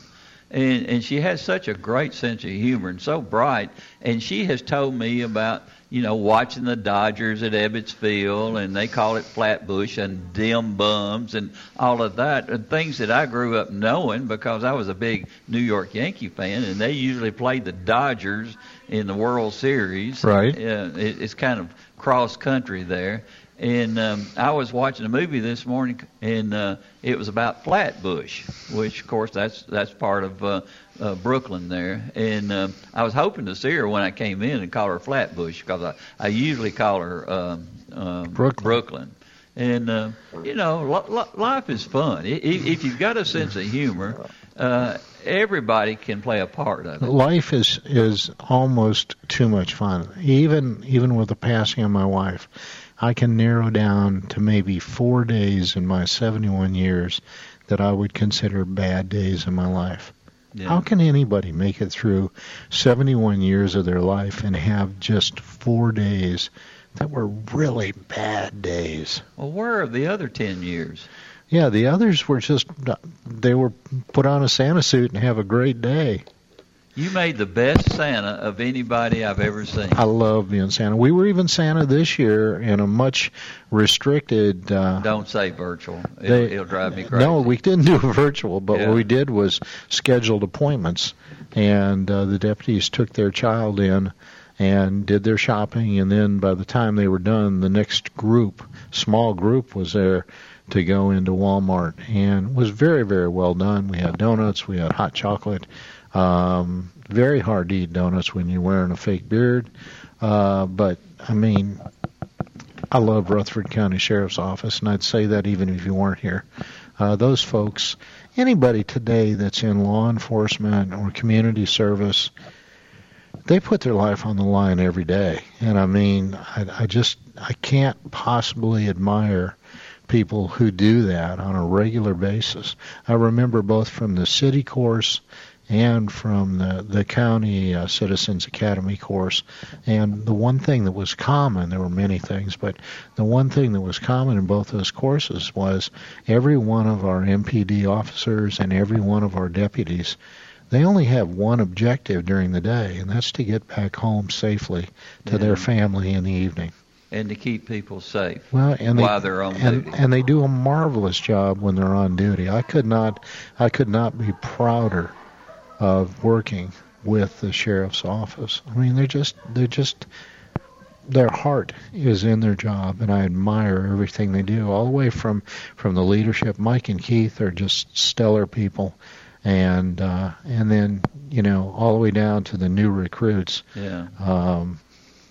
And and she has such a great sense of humor and so bright. And she has told me about you know watching the Dodgers at Ebbets Field, and they call it Flatbush and dim bums and all of that, and things that I grew up knowing because I was a big New York Yankee fan, and they usually played the Dodgers in the World Series. Right. Yeah, it, it's kind of cross country there. And um, I was watching a movie this morning, and uh, it was about Flatbush, which, of course, that's that's part of uh, uh, Brooklyn there. And um, I was hoping to see her when I came in and call her Flatbush because I, I usually call her um, um, Brooklyn. Brooklyn. And uh, you know, lo- lo- life is fun. I- i- If you've got a sense of humor, uh, everybody can play a part of it. Life is is almost too much fun. Even even with the passing of my wife, I can narrow down to maybe four days in my 71 years that I would consider bad days in my life. Yeah. How can anybody make it through 71 years of their life and have just four days that were really bad days? Well, where are the other ten years? Yeah, the others were just they were put on a Santa suit and have a great day. You made the best Santa of anybody I've ever seen. I love being Santa. We were even Santa this year in a much restricted. Uh, Don't say virtual. It'll, they- it'll drive me crazy. No, we didn't do virtual, but Yeah. what we did was scheduled appointments, and uh, the deputies took their child in and did their shopping, and then by the time they were done, the next group, small group, was there to go into Walmart, and was very, very well done. We had donuts, we had hot chocolate. Um, very hard to eat donuts when you're wearing a fake beard, uh, but I mean, I love Rutherford County Sheriff's Office, and I'd say that even if you weren't here. Uh, those folks, anybody today that's in law enforcement or community service, they put their life on the line every day. And I mean, I, I just, I can't possibly admire people who do that on a regular basis. I remember both from the city course and from the, the county uh, Citizens Academy course. And the one thing that was common, there were many things, but the one thing that was common in both those courses was every one of our MPD officers and every one of our deputies, they only have one objective during the day, and that's to get back home safely to Yeah. their family in the evening. and to keep people safe Well, and they, while they're on and, duty. and they do a marvelous job when they're on duty. I could not, I could not be prouder of working with the sheriff's office. I mean, they're just, they're just, their heart is in their job, and I admire everything they do, all the way from from the leadership. Mike and Keith are just stellar people, and uh, and then you know all the way down to the new recruits. Yeah. Um,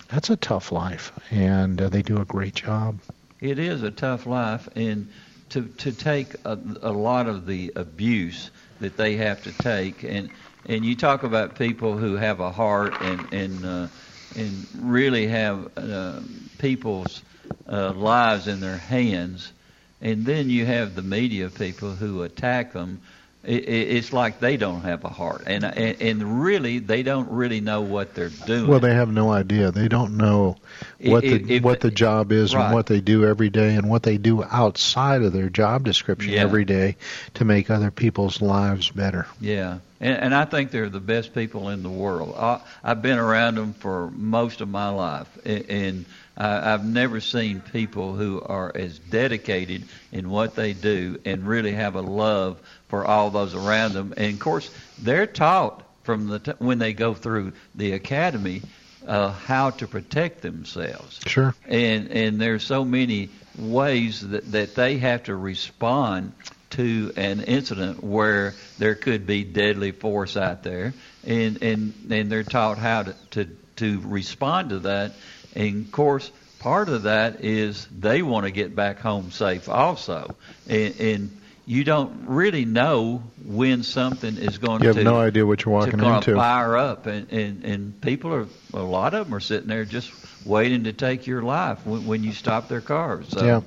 that's a tough life, and uh, they do a great job. It is a tough life, and to to take a, a lot of the abuse that they have to take, and and you talk about people who have a heart and and uh, and really have uh, people's uh, lives in their hands, and then you have the media people who attack them. It, it, it's like they don't have a heart, and, and and really they don't really know what they're doing. Well, they have no idea. They don't know what If- the what the job is right. and what they do every day and what they do outside of their job description Yeah. every day to make other people's lives better. Yeah, and, and I think they're the best people in the world. I, I've been around them for most of my life, and, and I, I've never seen people who are as dedicated in what they do and really have a love for all those around them. And of course, they're taught from the t- when they go through the academy uh, how to protect themselves Sure. and and there's so many ways that that they have to respond to an incident where there could be deadly force out there and and and they're taught how to to, to respond to that and of course part of that is they want to get back home safe also and, and you don't really know when something is going You have to no idea what you're walking to into. fire up, and, and and people are a lot of them are sitting there just waiting to take your life when, when you stop their cars. So yeah.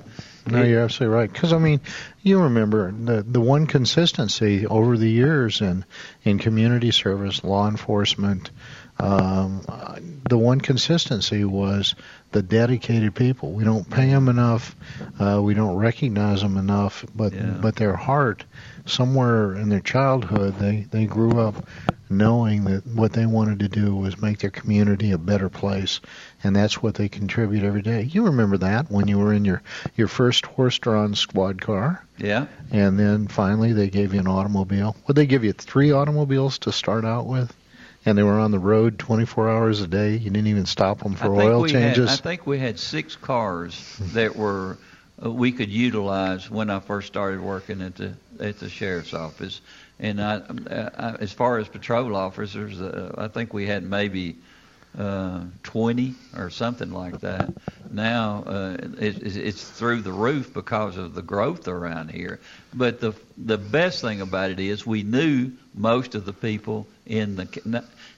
No, it- you're absolutely right. Because I mean, you remember the the one consistency over the years in in community service, law enforcement. Um, the one consistency was the dedicated people. We don't pay them enough. Uh, we don't recognize them enough. But but their heart, somewhere in their childhood, they they grew up knowing that what they wanted to do was make their community a better place, and that's what they contribute every day. You remember that when you were in your your first horse-drawn squad car, yeah, and then finally they gave you an automobile. Would they give you three automobiles to start out with? And they were on the road 24 hours a day. You didn't even stop them for oil changes. Had, I think we had six cars that were uh, we could utilize when I first started working at the at the sheriff's office. And I, I as far as patrol officers, uh, I think we had maybe uh, 20 or something like that. Now uh, it, it's- it's through the roof because of the growth around here. But the the best thing about it is we knew most of the people in the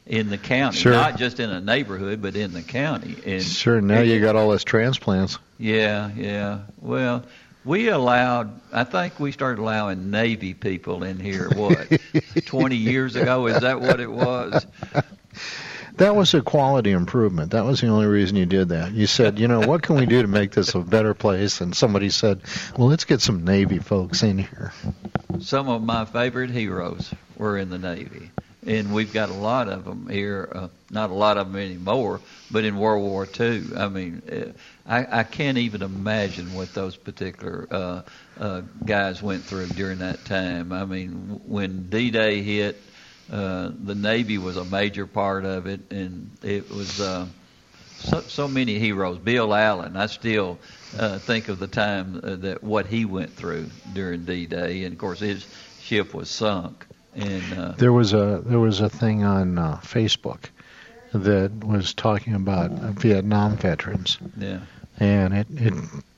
in the county, Sure. not just in a neighborhood, but in the county. And Sure, now you got all those transplants. yeah, yeah. Well, we allowed. I think we started allowing Navy people in here. What, twenty years ago? Is that what it was? That was a quality improvement. That was the only reason you did that. You said, you know, what can we do to make this a better place? And somebody said, well, let's get some Navy folks in here. Some of my favorite heroes were in the Navy, and we've got a lot of them here. Uh, not a lot of them anymore, but in World War II, I mean, uh, I, I can't even imagine what those particular uh, uh, guys went through during that time. I mean, when D-Day hit, uh, the Navy was a major part of it, and it was. Uh, so, so many heroes. Bill Allen, I still uh, think of the time uh, that what he went through during D-Day, and of course his ship was sunk. And uh, There was a there was a thing on uh, Facebook that was talking about Vietnam veterans, yeah, and it it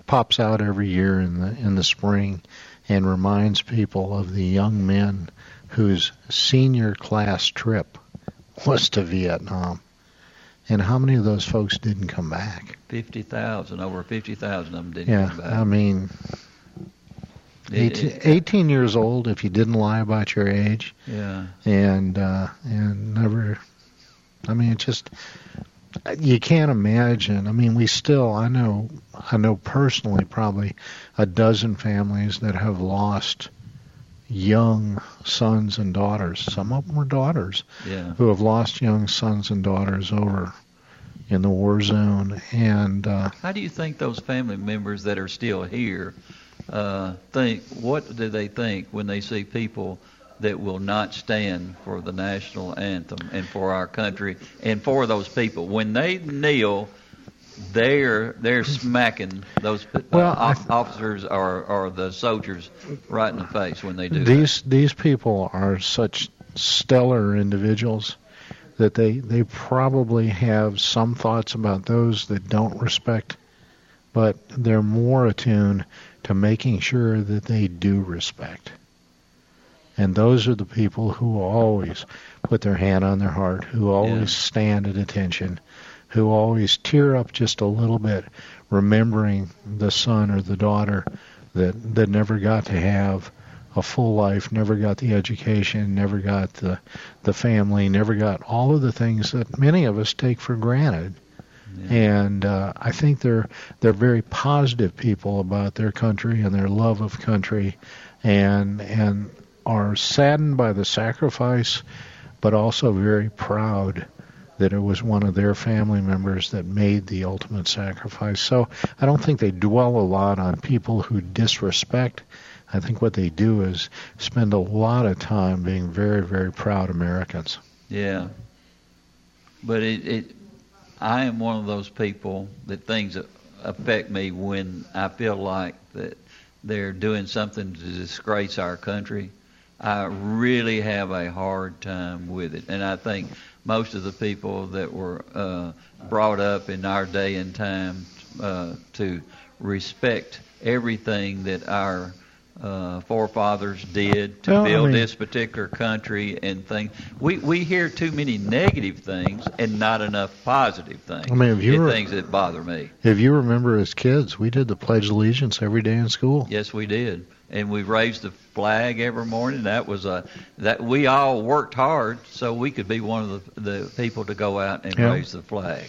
pops out every year in the in the spring, and reminds people of the young men whose senior class trip was to Vietnam, and how many of those folks didn't come back? fifty thousand, over fifty thousand of them didn't Yeah, come back. I mean, It- 18, 18 years old if you didn't lie about your age, Yeah. and uh, and never. I mean, it just you can't imagine. I mean, we still. I know. I know personally, probably a dozen families that have lost young sons and daughters. Some of them were daughters Yeah. who have lost young sons and daughters over, in the war zone, and uh, How do you think those family members that are still here uh, think? What do they think when they see people that will not stand for the national anthem and for our country and for those people? When they kneel, they're they're smacking those uh, Well, I off- officers or or the soldiers right in the face when they do that. these these people are such stellar individuals that they they probably have some thoughts about those that don't respect, but they're more attuned to making sure that they do respect. And those are the people who always put their hand on their heart, who always stand at attention, who always tear up just a little bit, remembering the son or the daughter that that never got to have a full life, never got the education, never got the the family, never got all of the things that many of us take for granted. And uh, I think they're they're very positive people about their country and their love of country, and and are saddened by the sacrifice, but also very proud that it was one of their family members that made the ultimate sacrifice. So I don't think they dwell a lot on people who disrespect. I think what they do is spend a lot of time being very, very proud Americans. Yeah. But it, it, I am one of those people that things affect me when I feel like that they're doing something to disgrace our country. I really have a hard time with it, and I think most of the people that were uh, brought up in our day and time uh, to respect everything that our uh, forefathers did to Well, I build mean- this particular country and things. We we hear too many negative things and not enough positive things. I mean, if you were- things that bother me. If you remember as kids, we did the Pledge of Allegiance every day in school. Yes, we did, and we raised the flag every morning. That was a that we all worked hard so we could be one of the the people to go out and Yeah. raise the flag.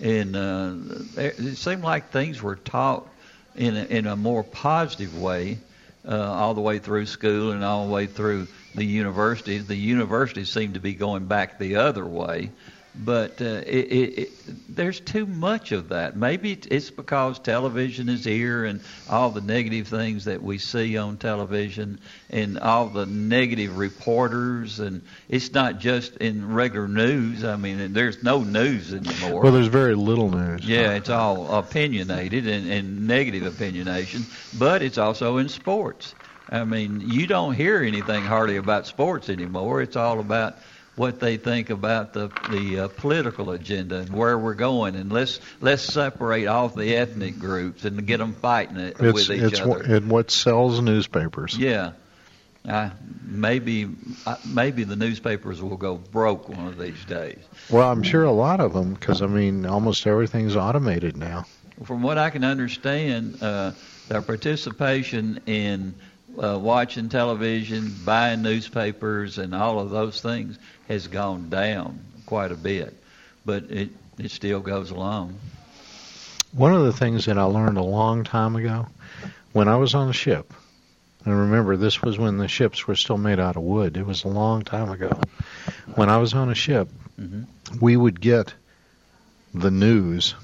And uh, it it seemed like things were taught in a, in a more positive way uh, all the way through school and all the way through the universities. The universities seem to be going back the other way, but uh, it, it, it, there's too much of that. Maybe it's because television is here and all the negative things that we see on television and all the negative reporters, and it's not just in regular news. I mean, there's no news anymore. Well, there's very little news. Yeah, it's all opinionated and, and negative opinionation, but it's also in sports. I mean, you don't hear anything hardly about sports anymore. It's all about what they think about the the uh, political agenda and where we're going, and let's let's separate off the ethnic groups and get them fighting it It's with each it's other. what, it what sells newspapers. Yeah. Uh, maybe uh, maybe the newspapers will go broke one of these days. Well, I'm sure a lot of them, because I mean, almost everything's automated now. From what I can understand, uh, their participation in uh, watching television, buying newspapers, and all of those things has gone down quite a bit, but it it still goes along. One of the things that I learned a long time ago, when I was on a ship, and remember this was when the ships were still made out of wood. It was a long time ago. When I was on a ship, Mhm. we would get the news,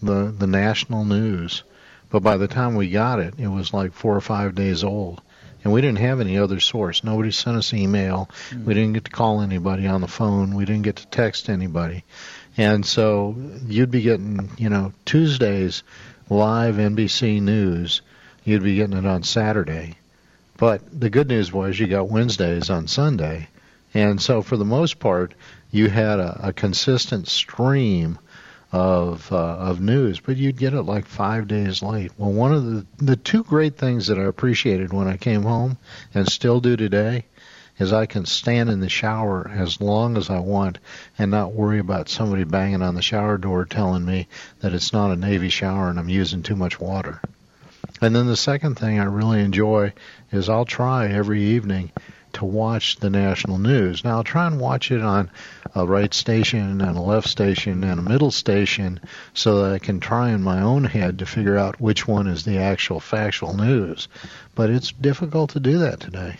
the the national news, but by the time we got it, it was like four or five days old. And we didn't have any other source. Nobody sent us email. Mm. We didn't get to call anybody on the phone. We didn't get to text anybody. And so you'd be getting, you know, Tuesdays live NBC News. You'd be getting it on Saturday. But the good news was you got Wednesdays on Sunday. And so for the most part, you had a, a consistent stream of uh, of news, but you'd get it like five days late. Well, one of the the two great things that I appreciated when I came home, and still do today, is I can stand in the shower as long as I want and not worry about somebody banging on the shower door telling me that it's not a Navy shower and I'm using too much water. And then the second thing I really enjoy is I'll try every evening to watch the national news. Now I'll try and watch it on a right station and a left station and a middle station so that I can try in my own head to figure out which one is the actual factual news. But it's difficult to do that today.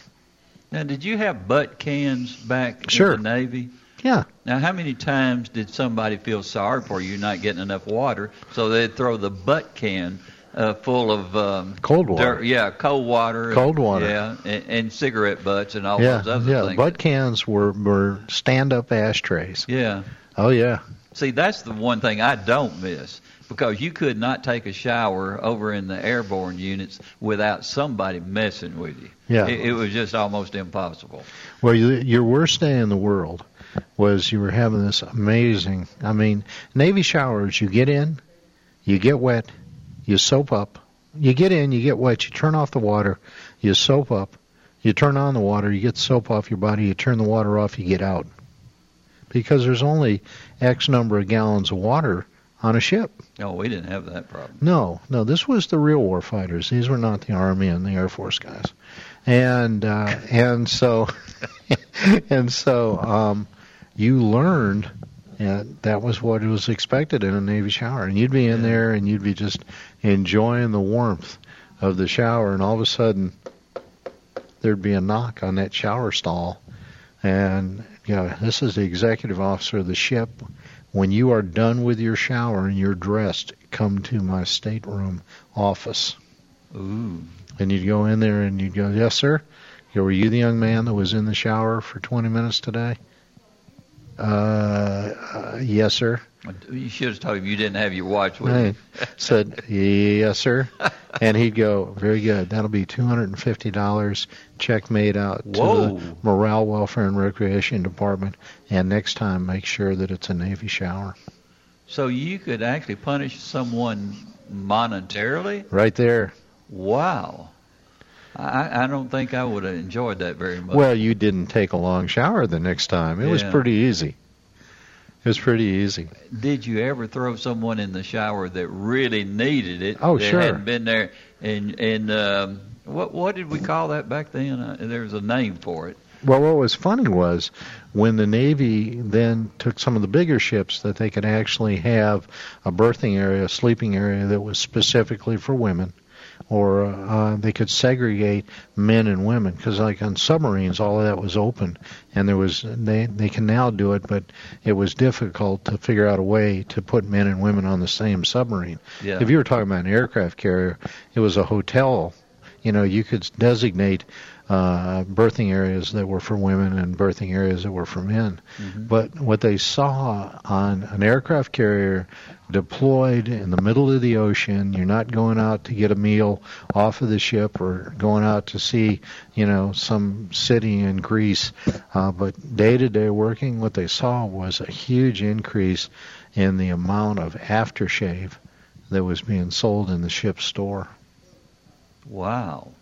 Now, did you have butt cans back Sure. in the Navy? Yeah. Now, how many times did somebody feel sorry for you not getting enough water, so they'd throw the butt can uh, full of um, Cold water. dirt- yeah, cold water. Cold water. Yeah, and, and cigarette butts and all yeah, those other yeah. things. Butt cans were were stand up ashtrays. yeah. Oh yeah. See, that's the one thing I don't miss because you could not take a shower over in the airborne units without somebody messing with you. Yeah. It, it was just almost impossible. Well, you, your worst day in the world was you were having this amazing. I mean, Navy showers. You get in, you get wet, you soap up. You get in, you get wet, you turn off the water, you soap up, you turn on the water, you get soap off your body, you turn the water off, you get out. Because there's only X number of gallons of water on a ship. Oh, we didn't have that problem. No, no, this was the real war fighters. These were not the Army and the Air Force guys. And uh, and so and so um, you learned and that was what was expected in a Navy shower. And you'd be in there and you'd be just enjoying the warmth of the shower, and all of a sudden there'd be a knock on that shower stall, and you know this is the executive officer of the ship. When you are done with your shower and you're dressed, come to my stateroom office. Ooh. And you'd go in there and you'd go, yes, sir. You were you the young man that was in the shower for 20 minutes today? Uh, uh yes, sir. You should have told him you didn't have your watch with you. said, yes, sir. And he'd go, very good. That'll be $250. Check made out to the Morale, Welfare, and Recreation Department. And next time, make sure that it's a Navy shower. So you could actually punish someone monetarily? Right there. Wow. I, I don't think I would have enjoyed that very much. Well, you didn't take a long shower the next time. It was pretty easy. It was pretty easy. Did you ever throw someone in the shower that really needed it? Oh, that sure. hadn't been there, and and um, what what did we call that back then? Uh, there was a name for it. Well, what was funny was when the Navy then took some of the bigger ships that they could actually have a berthing area, a sleeping area that was specifically for women, or uh, they could segregate men and women because, like on submarines, all of that was open, and there was they they can now do it, but it was difficult to figure out a way to put men and women on the same submarine. Yeah. If you were talking about an aircraft carrier, it was a hotel. You know, you could designate uh, berthing areas that were for women and berthing areas that were for men. But what they saw on an aircraft carrier deployed in the middle of the ocean, you're not going out to get a meal off of the ship or going out to see, you know, some city in Greece. Uh, but day to day working, what they saw was a huge increase in the amount of aftershave that was being sold in the ship's store. Wow.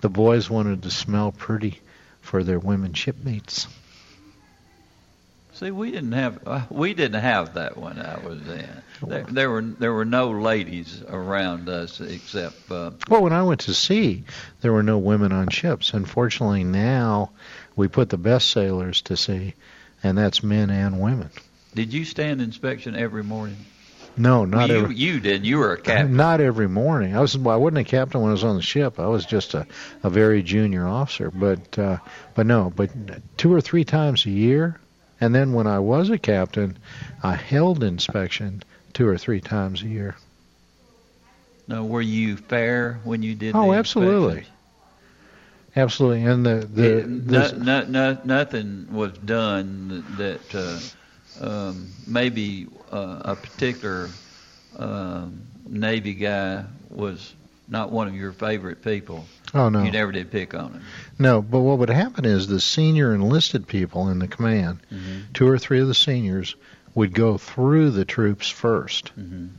The boys wanted to smell pretty for their women shipmates. See, we didn't have uh, we didn't have that when I was in. There, there were there were no ladies around us except uh, Well, when I went to sea, there were no women on ships. Unfortunately, now we put the best sailors to sea, and that's men and women. Did you stand inspection every morning? No, not you, every. you did. You were a captain. Not every morning. I was. Well, I wasn't a captain when I was on the ship. I was just a, a very junior officer. But uh, but no. But two or three times a year, and then when I was a captain, I held inspection two or three times a year. No, were you fair when you did? Oh, absolutely, absolutely. And the the, It- no, no, no, nothing was done that uh, um, maybe uh, a particular um, Navy guy was not one of your favorite people. Oh, no. you never did pick on him. No, but what would happen is the senior enlisted people in the command, two or three of the seniors, would go through the troops 1st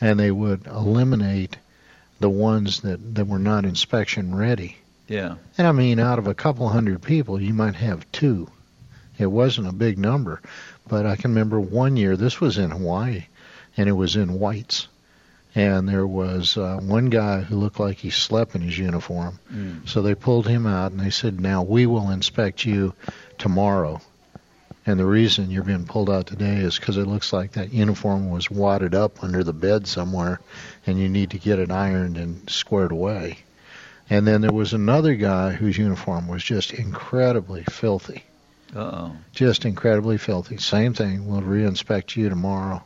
and they would eliminate the ones that, that were not inspection ready. Yeah. And I mean, out of a couple hundred people, you might have two. It wasn't a big number, but I can remember one year, this was in Hawaii, and it was in whites. And there was uh, one guy who looked like he slept in his uniform. Mm. So they pulled him out and they said, Now we will inspect you tomorrow. And the reason you're being pulled out today is because it looks like that uniform was wadded up under the bed somewhere and you need to get it ironed and squared away. And then there was another guy whose uniform was just incredibly filthy. Uh-oh. Just incredibly filthy. Same thing. We'll reinspect you tomorrow.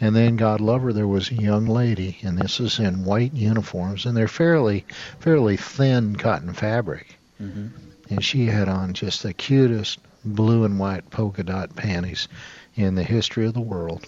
And then, God love her, there was a young lady, and this is in white uniforms, and they're fairly, fairly thin cotton fabric. Mm-hmm. And she had on just the cutest blue and white polka dot panties in the history of the world.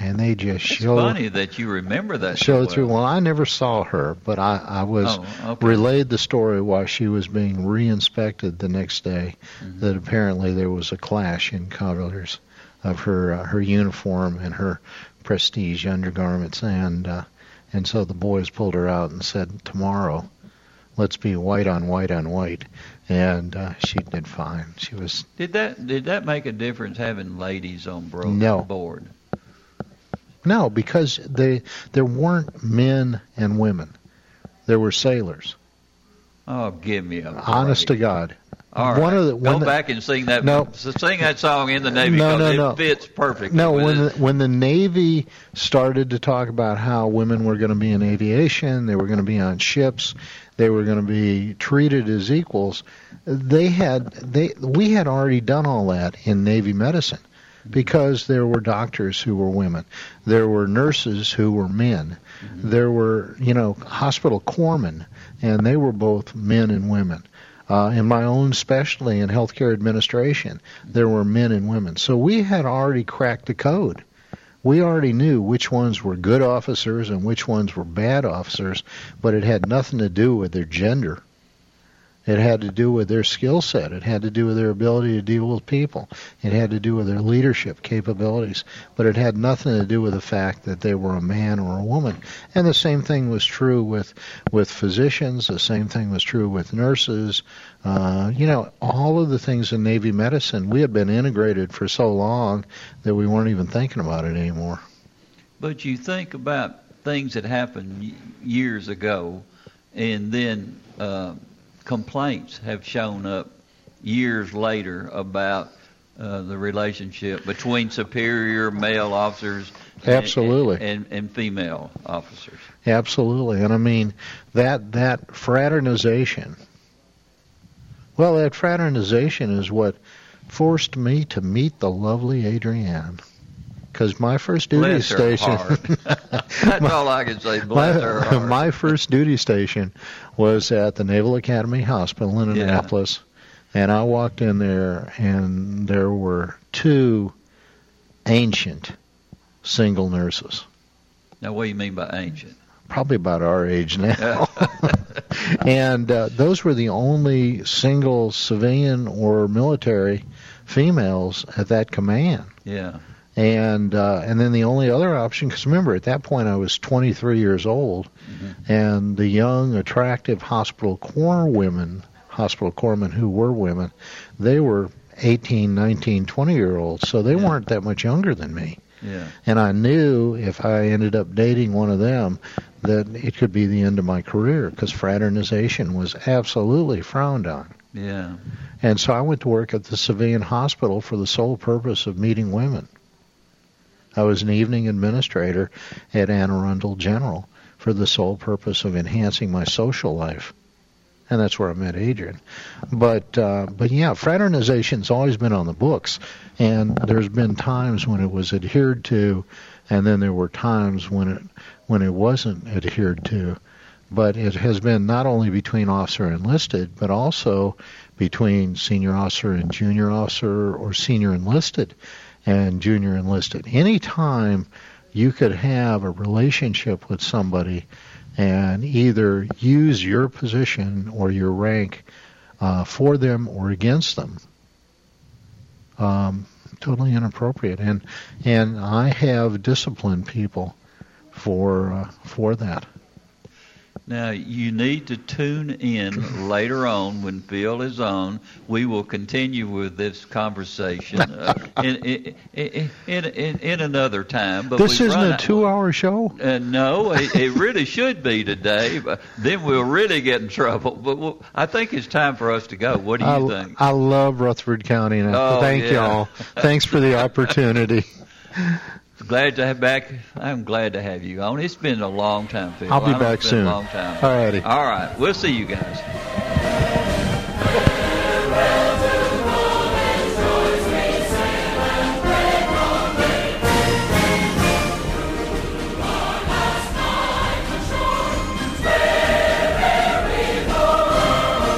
And they just It's showed funny that you remember that. well. through. Well, I never saw her, but I, I was Oh, okay. relayed the story while she was being re-inspected the next day. Mm-hmm. That apparently there was a clash in colors of her uh, her uniform and her prestige undergarments, and uh, and so the boys pulled her out and said, "Tomorrow, let's be white on white on white," and uh, she did fine. She was Did that did that make a difference having ladies on bro- No. board? No because they there weren't men and women, there were sailors. Oh, give me a break. Honest to God. All right. One of the Go the- back and sing that. No. sing that song in the Navy No, because no, it fits perfectly. No, when the, when the Navy started to talk about how women were going to be in aviation, they were going to be on ships, they were going to be treated as equals. They had they we had already done all that in Navy medicine because there were doctors who were women, there were nurses who were men, there were you know hospital corpsmen, and they were both men and women. Uh, in my own specialty in healthcare administration, there were men and women. So we had already cracked the code. We already knew which ones were good officers and which ones were bad officers, but it had nothing to do with their gender. It had to do with their skill set. It had to do with their ability to deal with people. It had to do with their leadership capabilities. But it had nothing to do with the fact that they were a man or a woman. And the same thing was true with with physicians. The same thing was true with nurses. Uh, you know, all of the things in Navy medicine, we had been integrated for so long that we weren't even thinking about it anymore. But you think about things that happened years ago, and then uh, complaints have shown up years later about uh, the relationship between superior male officers and- and, and female officers. Absolutely, and I mean that that fraternization. Well, that fraternization is what forced me to meet the lovely Adrienne. Because my first duty Bless station. That's all I can say. My, my first duty station was at the Naval Academy Hospital in Yeah. Annapolis, and I walked in there, and there were two ancient single nurses, Now, what do you mean by ancient? probably about our age now. and uh, those were the only single civilian or military females at that command. Yeah. And uh, and then the only other option, because remember at that point I was 23 years old, and the young, attractive hospital corps women, hospital corpsmen who were women, they were 18, 19, 20 year olds, so they weren't that much younger than me. Yeah. And I knew if I ended up dating one of them, that it could be the end of my career because fraternization was absolutely frowned on. Yeah. And so I went to work at the civilian hospital for the sole purpose of meeting women. I was an evening administrator at Anne Arundel General for the sole purpose of enhancing my social life. And that's where I met Adrienne. But uh, but yeah, fraternization's always been on the books, and there's been times when it was adhered to, and then there were times when it when it wasn't adhered to. But it has been not only between officer and enlisted, but also between senior officer and junior officer or senior enlisted and junior enlisted. Any time you could have a relationship with somebody and either use your position or your rank uh, for them or against them. Um, totally inappropriate, and and I have disciplined people for uh, for that. Now, you need to tune in later on when Phil is on. We will continue with this conversation uh, in, in, in, in, another time. But this isn't a two-hour show. Uh, no, it, it really should be today. But then we'll really get in trouble. But we'll, I think it's time for us to go. What do you I, think? I love Rutherford County. And Oh, thank yeah. y'all. Thanks for the opportunity. Glad to have back. I'm glad to have you on. It's been a long time, Phil. I'll be I back soon. long time. All righty. All right. We'll see you guys.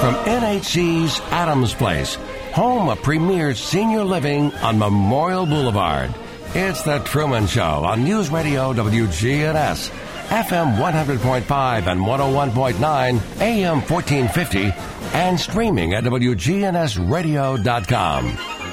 From NHC's Adams Place, home of premier senior living on Memorial Boulevard. It's The Truman Show on News Radio WGNS, FM 100.5 and 101.9, AM 1450, and streaming at WGNSradio.com.